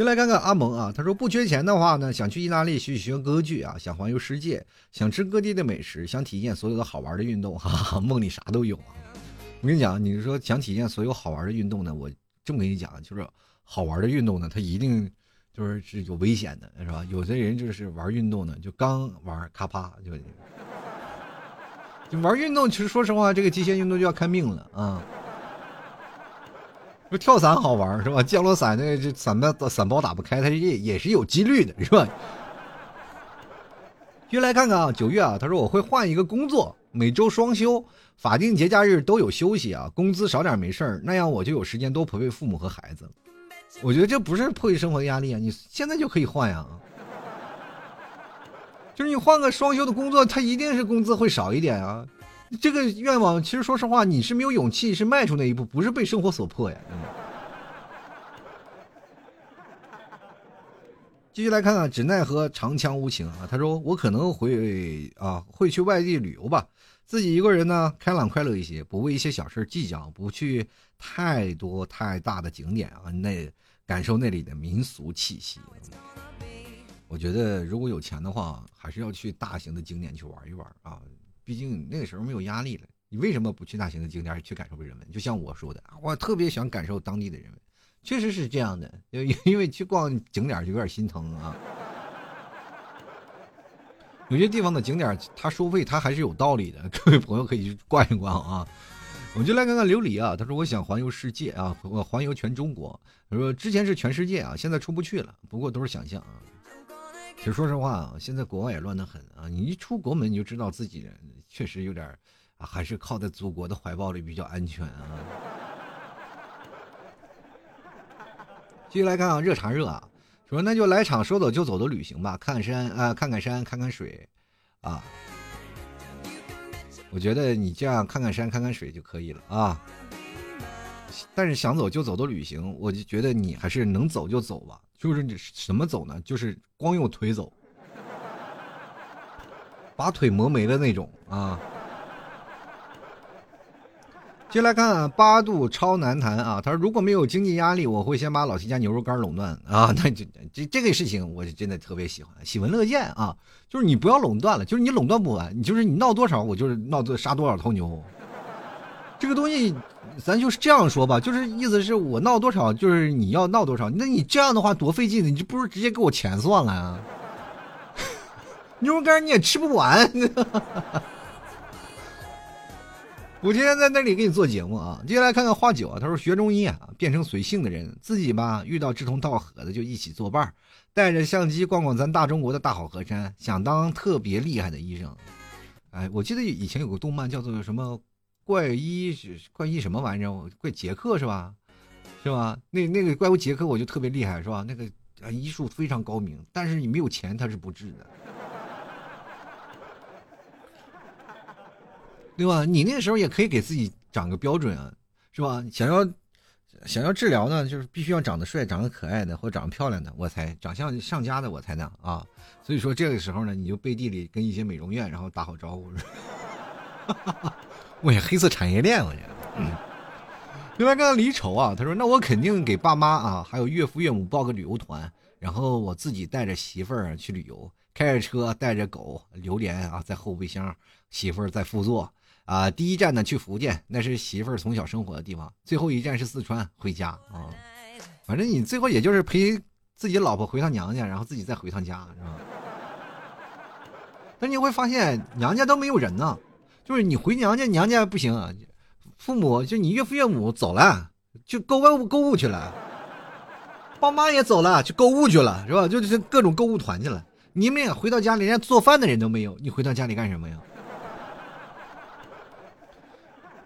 就来看看阿蒙啊，他说不缺钱的话呢，想去意大利学学歌剧啊，想环游世界，想吃各地的美食，想体验所有的好玩的运动，哈哈，梦里啥都有啊！我跟你讲，你说想体验所有好玩的运动呢，我这么跟你讲，就是好玩的运动呢，它一定就是是有危险的，是吧？有的人就是玩运动呢，就刚玩咔啪就就玩运动，其实说实话，这个极限运动就要看命了啊。不跳伞好玩是吧？降落伞那这伞包伞包打不开，它也也是有几率的，是吧？约来看看啊，九月啊，他说我会换一个工作，每周双休，法定节假日都有休息啊，工资少点没事儿，那样我就有时间多陪陪父母和孩子。我觉得这不是迫于生活的压力啊，你现在就可以换呀。就是你换个双休的工作，他一定是工资会少一点啊。这个愿望，其实说实话，你是没有勇气，是迈出那一步，不是被生活所迫呀。继续来看看，只奈何长枪无情啊。他说：“我可能会啊，会去外地旅游吧，自己一个人呢，开朗快乐一些，不为一些小事计较，不去太多太大的景点啊，那感受那里的民俗气息。我觉得如果有钱的话，还是要去大型的景点去玩一玩啊。”毕竟那个时候没有压力了，你为什么不去大型的景点去感受人文？就像我说的，我特别想感受当地的人文，确实是这样的。因为因为去逛景点就有点心疼啊。有些地方的景点它收费，它还是有道理的。各位朋友可以去逛一逛啊。我们就来看看琉璃啊，他说我想环游世界啊，我环游全中国。他说之前是全世界啊，现在出不去了，不过都是想象啊。其实说实话啊，现在国外也乱得很啊！你一出国门，你就知道自己确实有点啊，还是靠在祖国的怀抱里比较安全啊。继续来看啊，热茶热啊，说那就来场说走就走的旅行吧，看山啊，看看山，看看水，啊。我觉得你这样看看山，看看水就可以了啊。但是想走就走的旅行，我就觉得你还是能走就走吧。就是你什么走呢？就是光用腿走，把腿磨没的那种啊。接下来看八度超难谈啊，他说如果没有经济压力，我会先把老七家牛肉干垄断啊。那就这这个事情，我是真的特别喜欢，喜闻乐见啊。就是你不要垄断了，就是你垄断不完，你就是你闹多少，我就是闹多杀多少头牛。这个东西，咱就是这样说吧，就是意思是我闹多少，就是你要闹多少。那你这样的话多费劲呢，你就不如直接给我钱算了啊。牛肉干你也吃不完。我今天在那里给你做节目啊，接下来看看花九啊，他说学中医啊，变成随性的人，自己吧遇到志同道合的就一起作伴带着相机逛逛咱大中国的大好河山，想当特别厉害的医生。哎，我记得以前有个动漫叫做什么？怪医怪医什么玩意儿？怪杰克是吧？是吧？那那个怪物杰克我就特别厉害是吧？那个医术非常高明，但是你没有钱他是不治的，对吧？你那个时候也可以给自己长个标准啊，是吧？想要想要治疗呢，就是必须要长得帅、长得可爱的或长得漂亮的，我才长相上佳的我才能啊。所以说这个时候呢，你就背地里跟一些美容院然后打好招呼。我黑色产业链，我觉得。另外，刚刚离愁啊，他说：“那我肯定给爸妈啊，还有岳父岳母报个旅游团，然后我自己带着媳妇儿去旅游，开着车带着狗榴莲啊，在后备箱，媳妇儿在副座啊。第一站呢去福建，那是媳妇儿从小生活的地方。最后一站是四川，回家啊。反正你最后也就是陪自己老婆回趟娘家，然后自己再回趟家，是吧？但你会发现娘家都没有人呢，就是你回娘家，娘家不行，父母就你岳父岳母走了，就购物购物去了，爸妈也走了，去购物去了，是吧？就是各种购物团去了。你们也回到家里，连做饭的人都没有，你回到家里干什么呀？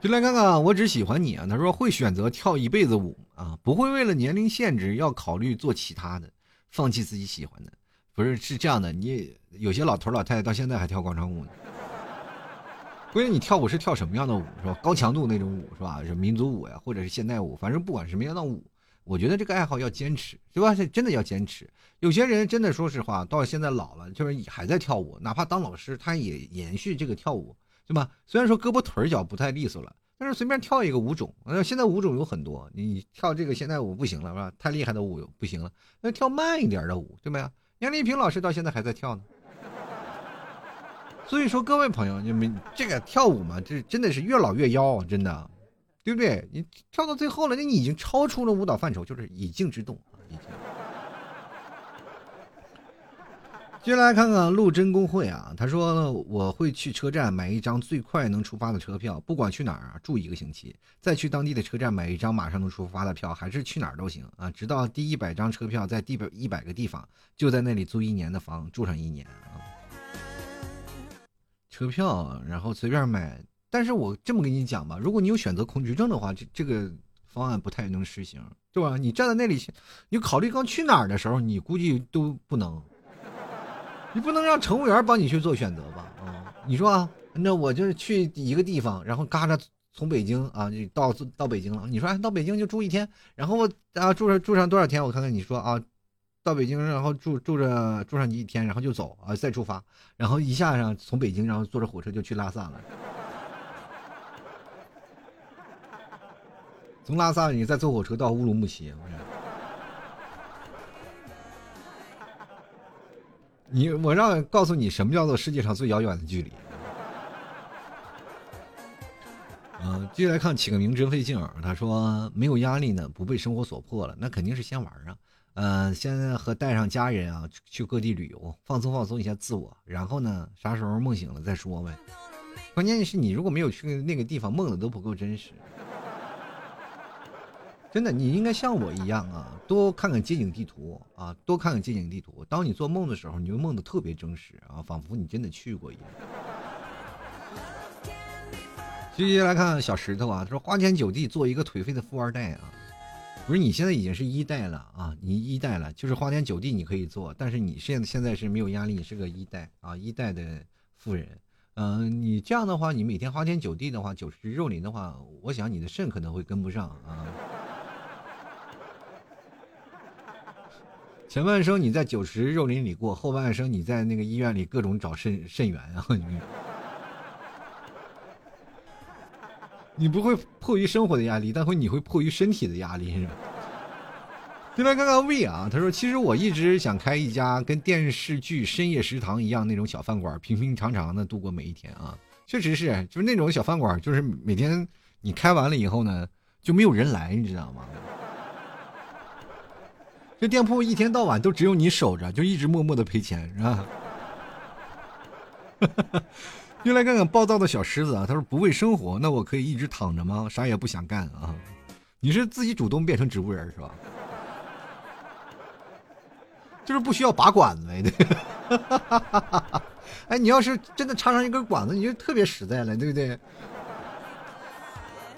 就来看看，我只喜欢你啊！他说会选择跳一辈子舞啊，不会为了年龄限制要考虑做其他的，放弃自己喜欢的。不是是这样的，你有些老头老太太到现在还跳广场舞呢。关键你跳舞是跳什么样的舞是吧？高强度那种舞是吧？是民族舞呀，或者是现代舞，反正不管什么样的舞，我觉得这个爱好要坚持，对吧？是真的要坚持。有些人真的说实话，到现在老了，就是还在跳舞，哪怕当老师，他也延续这个跳舞，对吧？虽然说胳膊腿脚不太利索了，但是随便跳一个舞种，现在舞种有很多，你跳这个现代舞不行了是吧？太厉害的舞不行了，那跳慢一点的舞，对吧？杨丽萍老师到现在还在跳呢，所以说各位朋友，你们这个跳舞嘛，这真的是越老越妖，真的，对不对？你跳到最后了，那你已经超出了舞蹈范畴，就是以静制动啊，已经。接下来看看陆真公会啊，他说我会去车站买一张最快能出发的车票，不管去哪儿啊，住一个星期，再去当地的车站买一张马上能出发的票，还是去哪儿都行啊，直到第一百张车票在第百一百个地方，就在那里租一年的房，住上一年啊。车票，然后随便买，但是我这么跟你讲吧，如果你有选择恐惧症的话，这这个方案不太能实行，对吧？你站在那里，你考虑刚去哪儿的时候，你估计都不能。你不能让乘务员帮你去做选择吧？啊，你说啊，那我就是去一个地方，然后嘎着从北京啊，到到北京了。你说哎，到北京就住一天，然后啊住上住上多少天？我看看你说啊，到北京然后住住着住上你一天，然后就走啊，再出发，然后一下上从北京，然后坐着火车就去拉萨了。从拉萨你再坐火车到乌鲁木齐。你我让告诉你什么叫做世界上最遥远的距离。嗯，继续来看起个名真费劲儿。他说没有压力呢，不被生活所迫了，那肯定是先玩啊。嗯，现在和带上家人啊去各地旅游，放松放松一下自我，然后呢，啥时候梦醒了再说呗。关键是你如果没有去那个地方，梦的都不够真实。真的，你应该像我一样啊，多看看街景地图啊，多看看街景地图。当你做梦的时候，你会梦的特别真实啊，仿佛你真的去过一样。接下来看小石头啊，他说花天酒地做一个颓废的富二代啊，不是你现在已经是一代了啊，你一代了，就是花天酒地你可以做，但是你现在现在是没有压力，你是个一代啊，一代的富人。嗯，你这样的话，你每天花天酒地的话，酒池肉林的话，我想你的肾可能会跟不上啊。前半生你在酒池肉林里过，后半生你在那个医院里各种找肾肾源啊！你不会迫于生活的压力，但会你会迫于身体的压力，是吧？进来看看 V 啊，他说：“其实我一直想开一家跟电视剧《深夜食堂》一样那种小饭馆，平平常常的度过每一天啊。确实是，就是那种小饭馆，就是每天你开完了以后呢，就没有人来，你知道吗？”这店铺一天到晚都只有你守着，就一直默默的赔钱，是吧？又来看看暴躁的小狮子啊，他说不为生活，那我可以一直躺着吗？啥也不想干啊？你是自己主动变成植物人是吧？就是不需要拔管子呗，对。哎，你要是真的插上一根管子，你就特别实在了，对不对？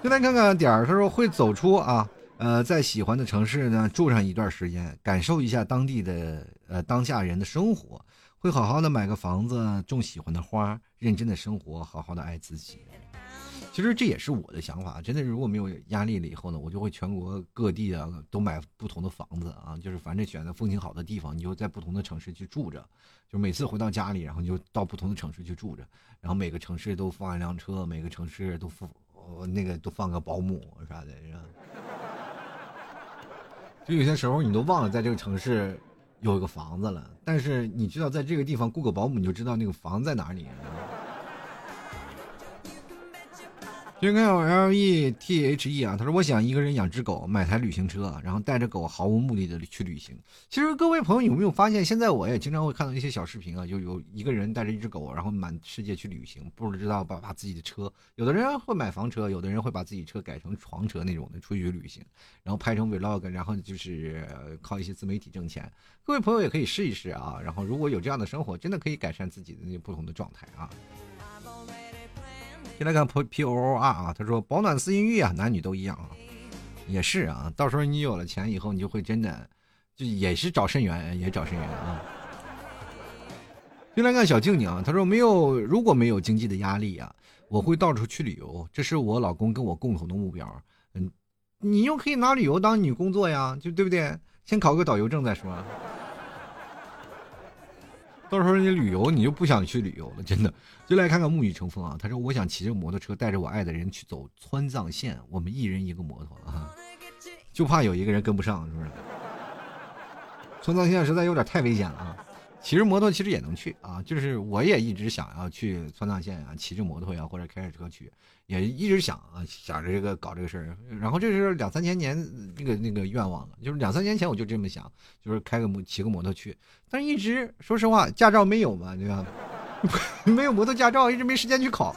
又来看看点儿，他说会走出啊。呃，在喜欢的城市呢住上一段时间，感受一下当地的呃当下人的生活，会好好的买个房子，种喜欢的花，认真的生活，好好的爱自己。其实这也是我的想法，真的如果没有压力了以后呢，我就会全国各地啊都买不同的房子啊，就是反正选择风景好的地方，你就在不同的城市去住着，就每次回到家里，然后你就到不同的城市去住着，然后每个城市都放一辆车，每个城市都放那个都放个保姆啥的，就有些时候你都忘了在这个城市有一个房子了，但是你知道在这个地方雇个保姆，你就知道那个房在哪里。就看 L E T H E 啊，他说我想一个人养只狗，买台旅行车，然后带着狗毫无目的的去旅行。其实各位朋友有没有发现，现在我也经常会看到一些小视频啊，就有一个人带着一只狗，然后满世界去旅行，不知道把把自己的车，有的人会买房车，有的人会把自己车改成床车那种的出去旅行，然后拍成 Vlog，然后就是靠一些自媒体挣钱。各位朋友也可以试一试啊，然后如果有这样的生活，真的可以改善自己的那不同的状态啊。先来看 P P O O R 啊，他说保暖思淫欲啊，男女都一样啊，也是啊，到时候你有了钱以后，你就会真的就也是找肾源，也找肾源啊。先来看小静静啊，他说没有，如果没有经济的压力啊，我会到处去旅游，这是我老公跟我共同的目标。嗯，你又可以拿旅游当你工作呀，就对不对？先考个导游证再说。到时候你旅游，你就不想去旅游了，真的。就来看看沐雨成风啊！他说：“我想骑着摩托车带着我爱的人去走川藏线，我们一人一个摩托啊，就怕有一个人跟不上，是不是？川藏线实在有点太危险了啊！骑着摩托其实也能去啊，就是我也一直想要去川藏线啊，骑着摩托呀或者开着车去，也一直想啊，想着这个搞这个事儿。然后这是两三千年那个那个愿望了，就是两三年前我就这么想，就是开个摩骑个摩托去，但是一直说实话，驾照没有嘛，对吧？没有摩托驾照，一直没时间去考。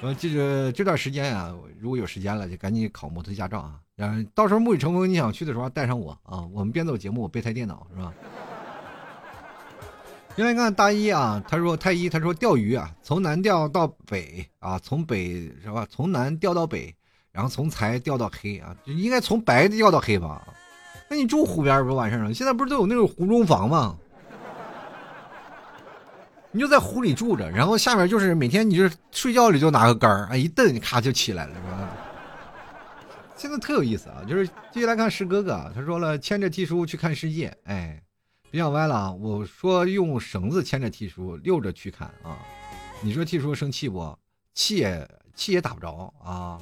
呃，这个这段时间啊，如果有时间了，就赶紧考摩托驾照啊。然后到时候沐雨成风，你想去的时候带上我啊。我们边走节目，我备台电脑是吧？先来看大一啊，他说太一，他说钓鱼啊，从南钓到北啊，从北是吧？从南钓到北，然后从财钓到黑啊，就应该从白钓到黑吧？那你住湖边不完事儿了？现在不是都有那种湖中房吗？你就在湖里住着，然后下面就是每天你就睡觉里就拿个杆儿，哎一蹬你咔就起来了，是吧？现在特有意思啊！就是继续来看石哥哥，他说了牵着 T 叔去看世界，哎，别想歪了啊！我说用绳子牵着替叔溜着去看啊，你说替叔生气不？气也气也打不着啊！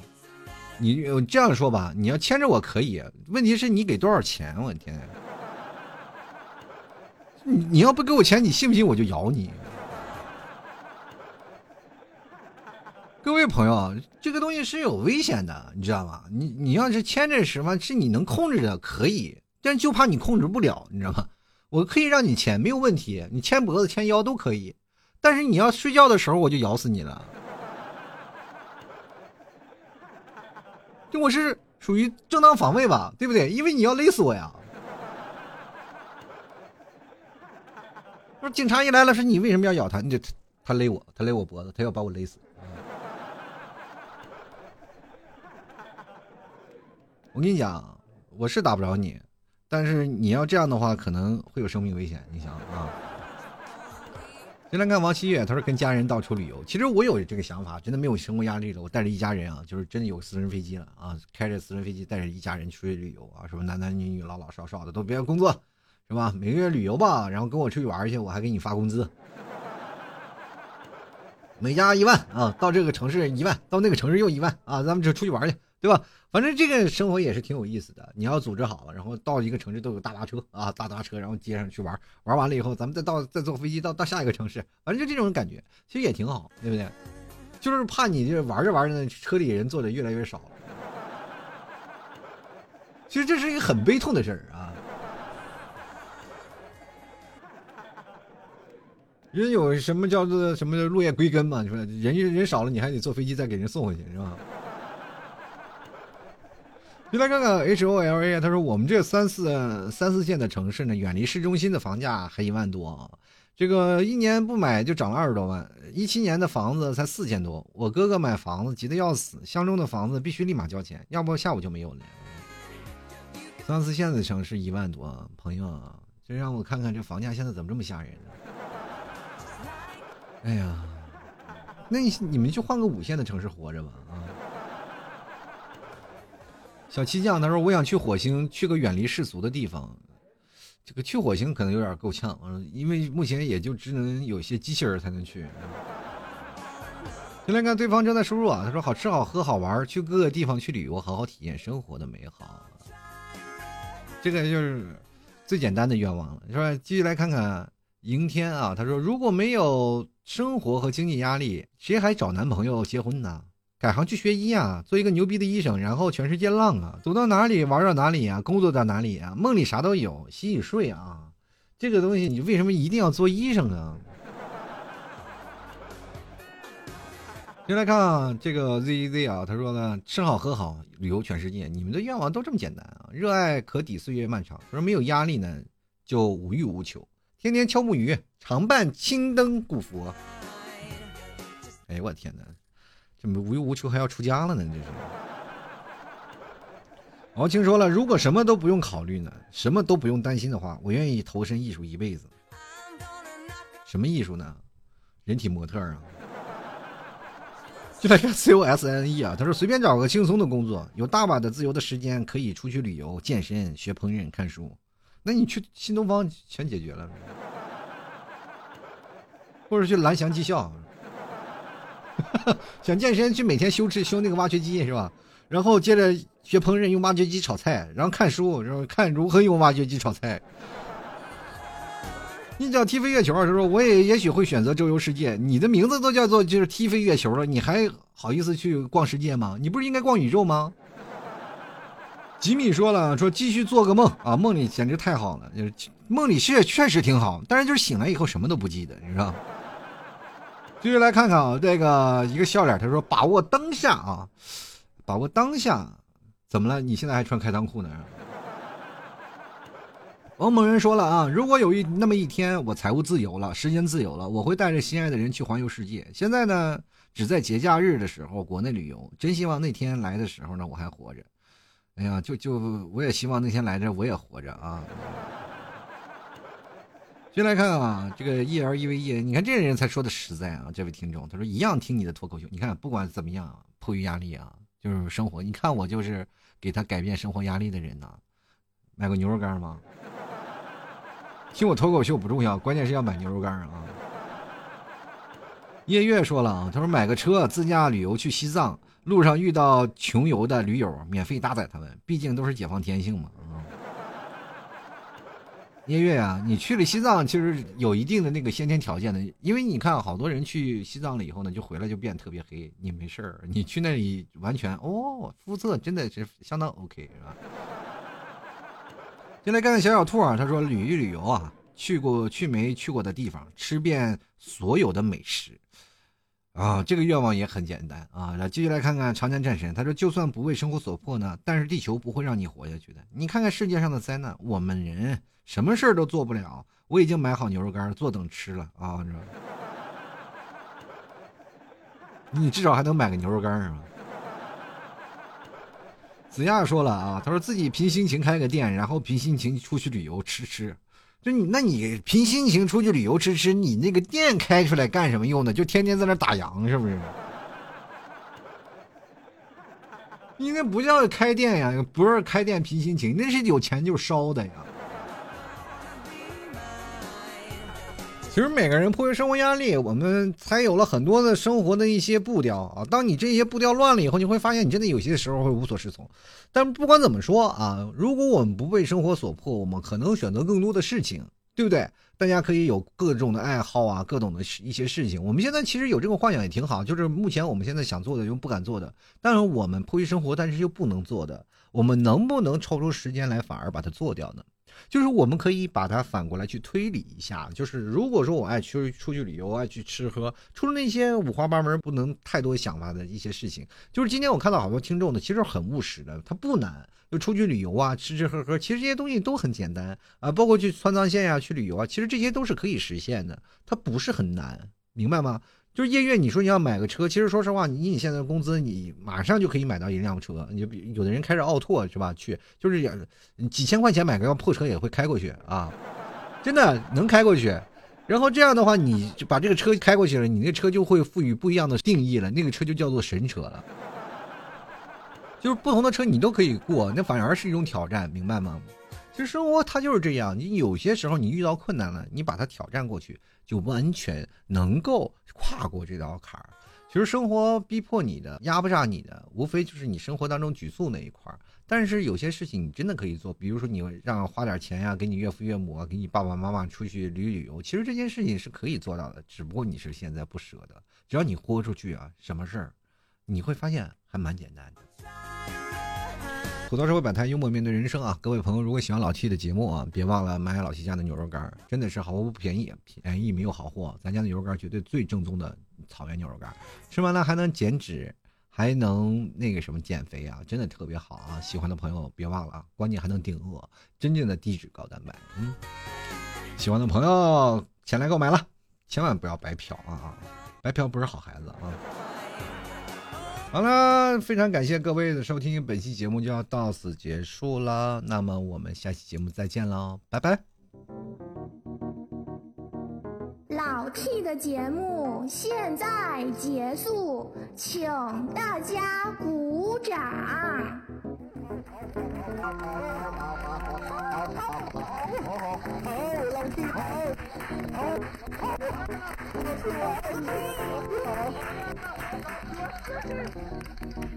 你这样说吧，你要牵着我可以，问题是你给多少钱？我天！你 你要不给我钱，你信不信我就咬你？各位朋友，这个东西是有危险的，你知道吗？你你要是牵着什么，是你能控制的，可以，但就怕你控制不了，你知道吗？我可以让你牵，没有问题，你牵脖子、牵腰都可以，但是你要睡觉的时候，我就咬死你了。就我是属于正当防卫吧，对不对？因为你要勒死我呀。不是警察一来了，说你为什么要咬他？你就他勒我，他勒我脖子，他要把我勒死。我跟你讲，我是打不着你，但是你要这样的话，可能会有生命危险。你想啊，先来看王七月，他说跟家人到处旅游。其实我有这个想法，真的没有生活压力了。我带着一家人啊，就是真的有私人飞机了啊，开着私人飞机带着一家人出去旅游啊，什么男男女女、老老少少的都别工作，是吧？每个月旅游吧，然后跟我出去玩去，我还给你发工资，每家一万啊，到这个城市一万，到那个城市又一万啊，咱们就出去玩去，对吧？反正这个生活也是挺有意思的，你要组织好了，然后到一个城市都有大巴车啊，大巴车，然后接上去玩，玩完了以后，咱们再到再坐飞机到到下一个城市，反正就这种感觉，其实也挺好，对不对？就是怕你这玩着玩着呢，车里人坐的越来越少。其实这是一个很悲痛的事儿啊。人有什么叫做什么落叶归根嘛？你说人人少了，你还得坐飞机再给人送回去，是吧？就来看看 H O L A，他说我们这三四三四线的城市呢，远离市中心的房价还一万多，这个一年不买就涨了二十多万。一七年的房子才四千多，我哥哥买房子急得要死，相中的房子必须立马交钱，要不下午就没有了。三四线的城市一万多，朋友，这让我看看这房价现在怎么这么吓人？哎呀，那你你们就换个五线的城市活着吧啊！小七酱他说：“我想去火星，去个远离世俗的地方。这个去火星可能有点够呛，因为目前也就只能有些机器人才能去。”先来看对方正在输入啊，他说：“好吃好喝好玩，去各个地方去旅游，好好体验生活的美好。”这个就是最简单的愿望了，是吧？继续来看看迎天啊，他说：“如果没有生活和经济压力，谁还找男朋友结婚呢？”改行去学医啊，做一个牛逼的医生，然后全世界浪啊，走到哪里玩到哪里啊，工作到哪里啊，梦里啥都有，洗洗睡啊，这个东西你为什么一定要做医生啊？先来看这个 Z Z 啊，他说呢，吃好喝好，旅游全世界，你们的愿望都这么简单啊？热爱可抵岁月漫长，说没有压力呢，就无欲无求，天天敲木鱼，常伴青灯古佛。哎呦，我天哪，这么无欲无求还要出家了呢？这是。敖青说了，如果什么都不用考虑呢，什么都不用担心的话，我愿意投身艺术一辈子。什么艺术呢？人体模特啊。就来看 C O S N E 啊，他说随便找个轻松的工作，有大把的自由的时间可以出去旅游、健身、学烹饪、看书。那你去新东方全解决了，或者去蓝翔技校，想健身去每天修吃修那个挖掘机是吧？然后接着学烹饪，用挖掘机炒菜，然后看书，然后看如何用挖掘机炒菜。你叫踢飞月球，他说我也也许会选择周游世界。你的名字都叫做就是踢飞月球了，你还好意思去逛世界吗？你不是应该逛宇宙吗？吉米说了，说继续做个梦啊，梦里简直太好了，就是梦里确确实挺好，但是就是醒来以后什么都不记得，你知道。继续来看看啊，这个一个笑脸，他说把握当下啊，把握当下，怎么了？你现在还穿开裆裤呢？王某人说了啊，如果有一那么一天，我财务自由了，时间自由了，我会带着心爱的人去环游世界。现在呢，只在节假日的时候国内旅游。真希望那天来的时候呢，我还活着。哎呀，就就我也希望那天来着，我也活着啊。先来看啊，这个 E L E V E，你看这个人才说的实在啊。这位听众他说一样听你的脱口秀，你看不管怎么样，迫于压力啊，就是生活。你看我就是给他改变生活压力的人呐。买个牛肉干吗？听我脱口秀不重要，关键是要买牛肉干啊！叶月说了啊，他说买个车自驾旅游去西藏，路上遇到穷游的驴友，免费搭载他们，毕竟都是解放天性嘛。叶月啊，你去了西藏，其实有一定的那个先天条件的，因为你看好多人去西藏了以后呢，就回来就变特别黑，你没事儿，你去那里完全哦，肤色真的是相当 OK 是吧？先来看看小小兔啊，他说旅一旅游啊，去过去没去过的地方，吃遍所有的美食，啊，这个愿望也很简单啊。来继续来看看长江战神，他说就算不为生活所迫呢，但是地球不会让你活下去的。你看看世界上的灾难，我们人什么事儿都做不了。我已经买好牛肉干，坐等吃了啊。你至少还能买个牛肉干是吧。子亚说了啊，他说自己凭心情开个店，然后凭心情出去旅游吃吃。就你，那你凭心情出去旅游吃吃，你那个店开出来干什么用的？就天天在那打烊是不是？应该不叫开店呀，不是开店凭心情，那是有钱就烧的呀。其实每个人迫于生活压力，我们才有了很多的生活的一些步调啊。当你这些步调乱了以后，你会发现你真的有些时候会无所适从。但不管怎么说啊，如果我们不被生活所迫，我们可能选择更多的事情，对不对？大家可以有各种的爱好啊，各种的一些事情。我们现在其实有这个幻想也挺好，就是目前我们现在想做的又不敢做的，但是我们迫于生活，但是又不能做的，我们能不能抽出时间来反而把它做掉呢？就是我们可以把它反过来去推理一下，就是如果说我爱去出去旅游，爱去吃喝，除了那些五花八门、不能太多想法的一些事情，就是今天我看到好多听众呢，其实很务实的，他不难，就出去旅游啊，吃吃喝喝，其实这些东西都很简单啊，包括去川藏线呀，去旅游啊，其实这些都是可以实现的，它不是很难，明白吗？就是夜月，你说你要买个车，其实说实话，你你现在的工资，你马上就可以买到一辆车。你就有的人开着奥拓是吧？去就是几千块钱买个破车也会开过去啊，真的能开过去。然后这样的话，你就把这个车开过去了，你那车就会赋予不一样的定义了，那个车就叫做神车了。就是不同的车你都可以过，那反而是一种挑战，明白吗？其实生活它就是这样，你有些时候你遇到困难了，你把它挑战过去。就完全能够跨过这道坎儿。其实生活逼迫你的、压不下你的，无非就是你生活当中局促那一块儿。但是有些事情你真的可以做，比如说你让花点钱呀，给你岳父岳母啊，给你爸爸妈妈出去旅旅游。其实这件事情是可以做到的，只不过你是现在不舍得。只要你豁出去啊，什么事儿你会发现还蛮简单的。吐槽社会百态，幽默面对人生啊！各位朋友，如果喜欢老 T 的节目啊，别忘了买老 T 家的牛肉干，真的是好货不便宜，便宜没有好货。咱家的牛肉干绝对最正宗的草原牛肉干，吃完了还能减脂，还能那个什么减肥啊，真的特别好啊！喜欢的朋友别忘了啊，关键还能顶饿，真正的低脂高蛋白。嗯，喜欢的朋友前来购买了，千万不要白嫖啊啊！白嫖不是好孩子啊！好了，非常感谢各位的收听，本期节目就要到此结束了。那么我们下期节目再见喽，拜拜。老 T 的节目现在结束，请大家鼓掌。好，好，老 T 好，好，好，好。Thank you.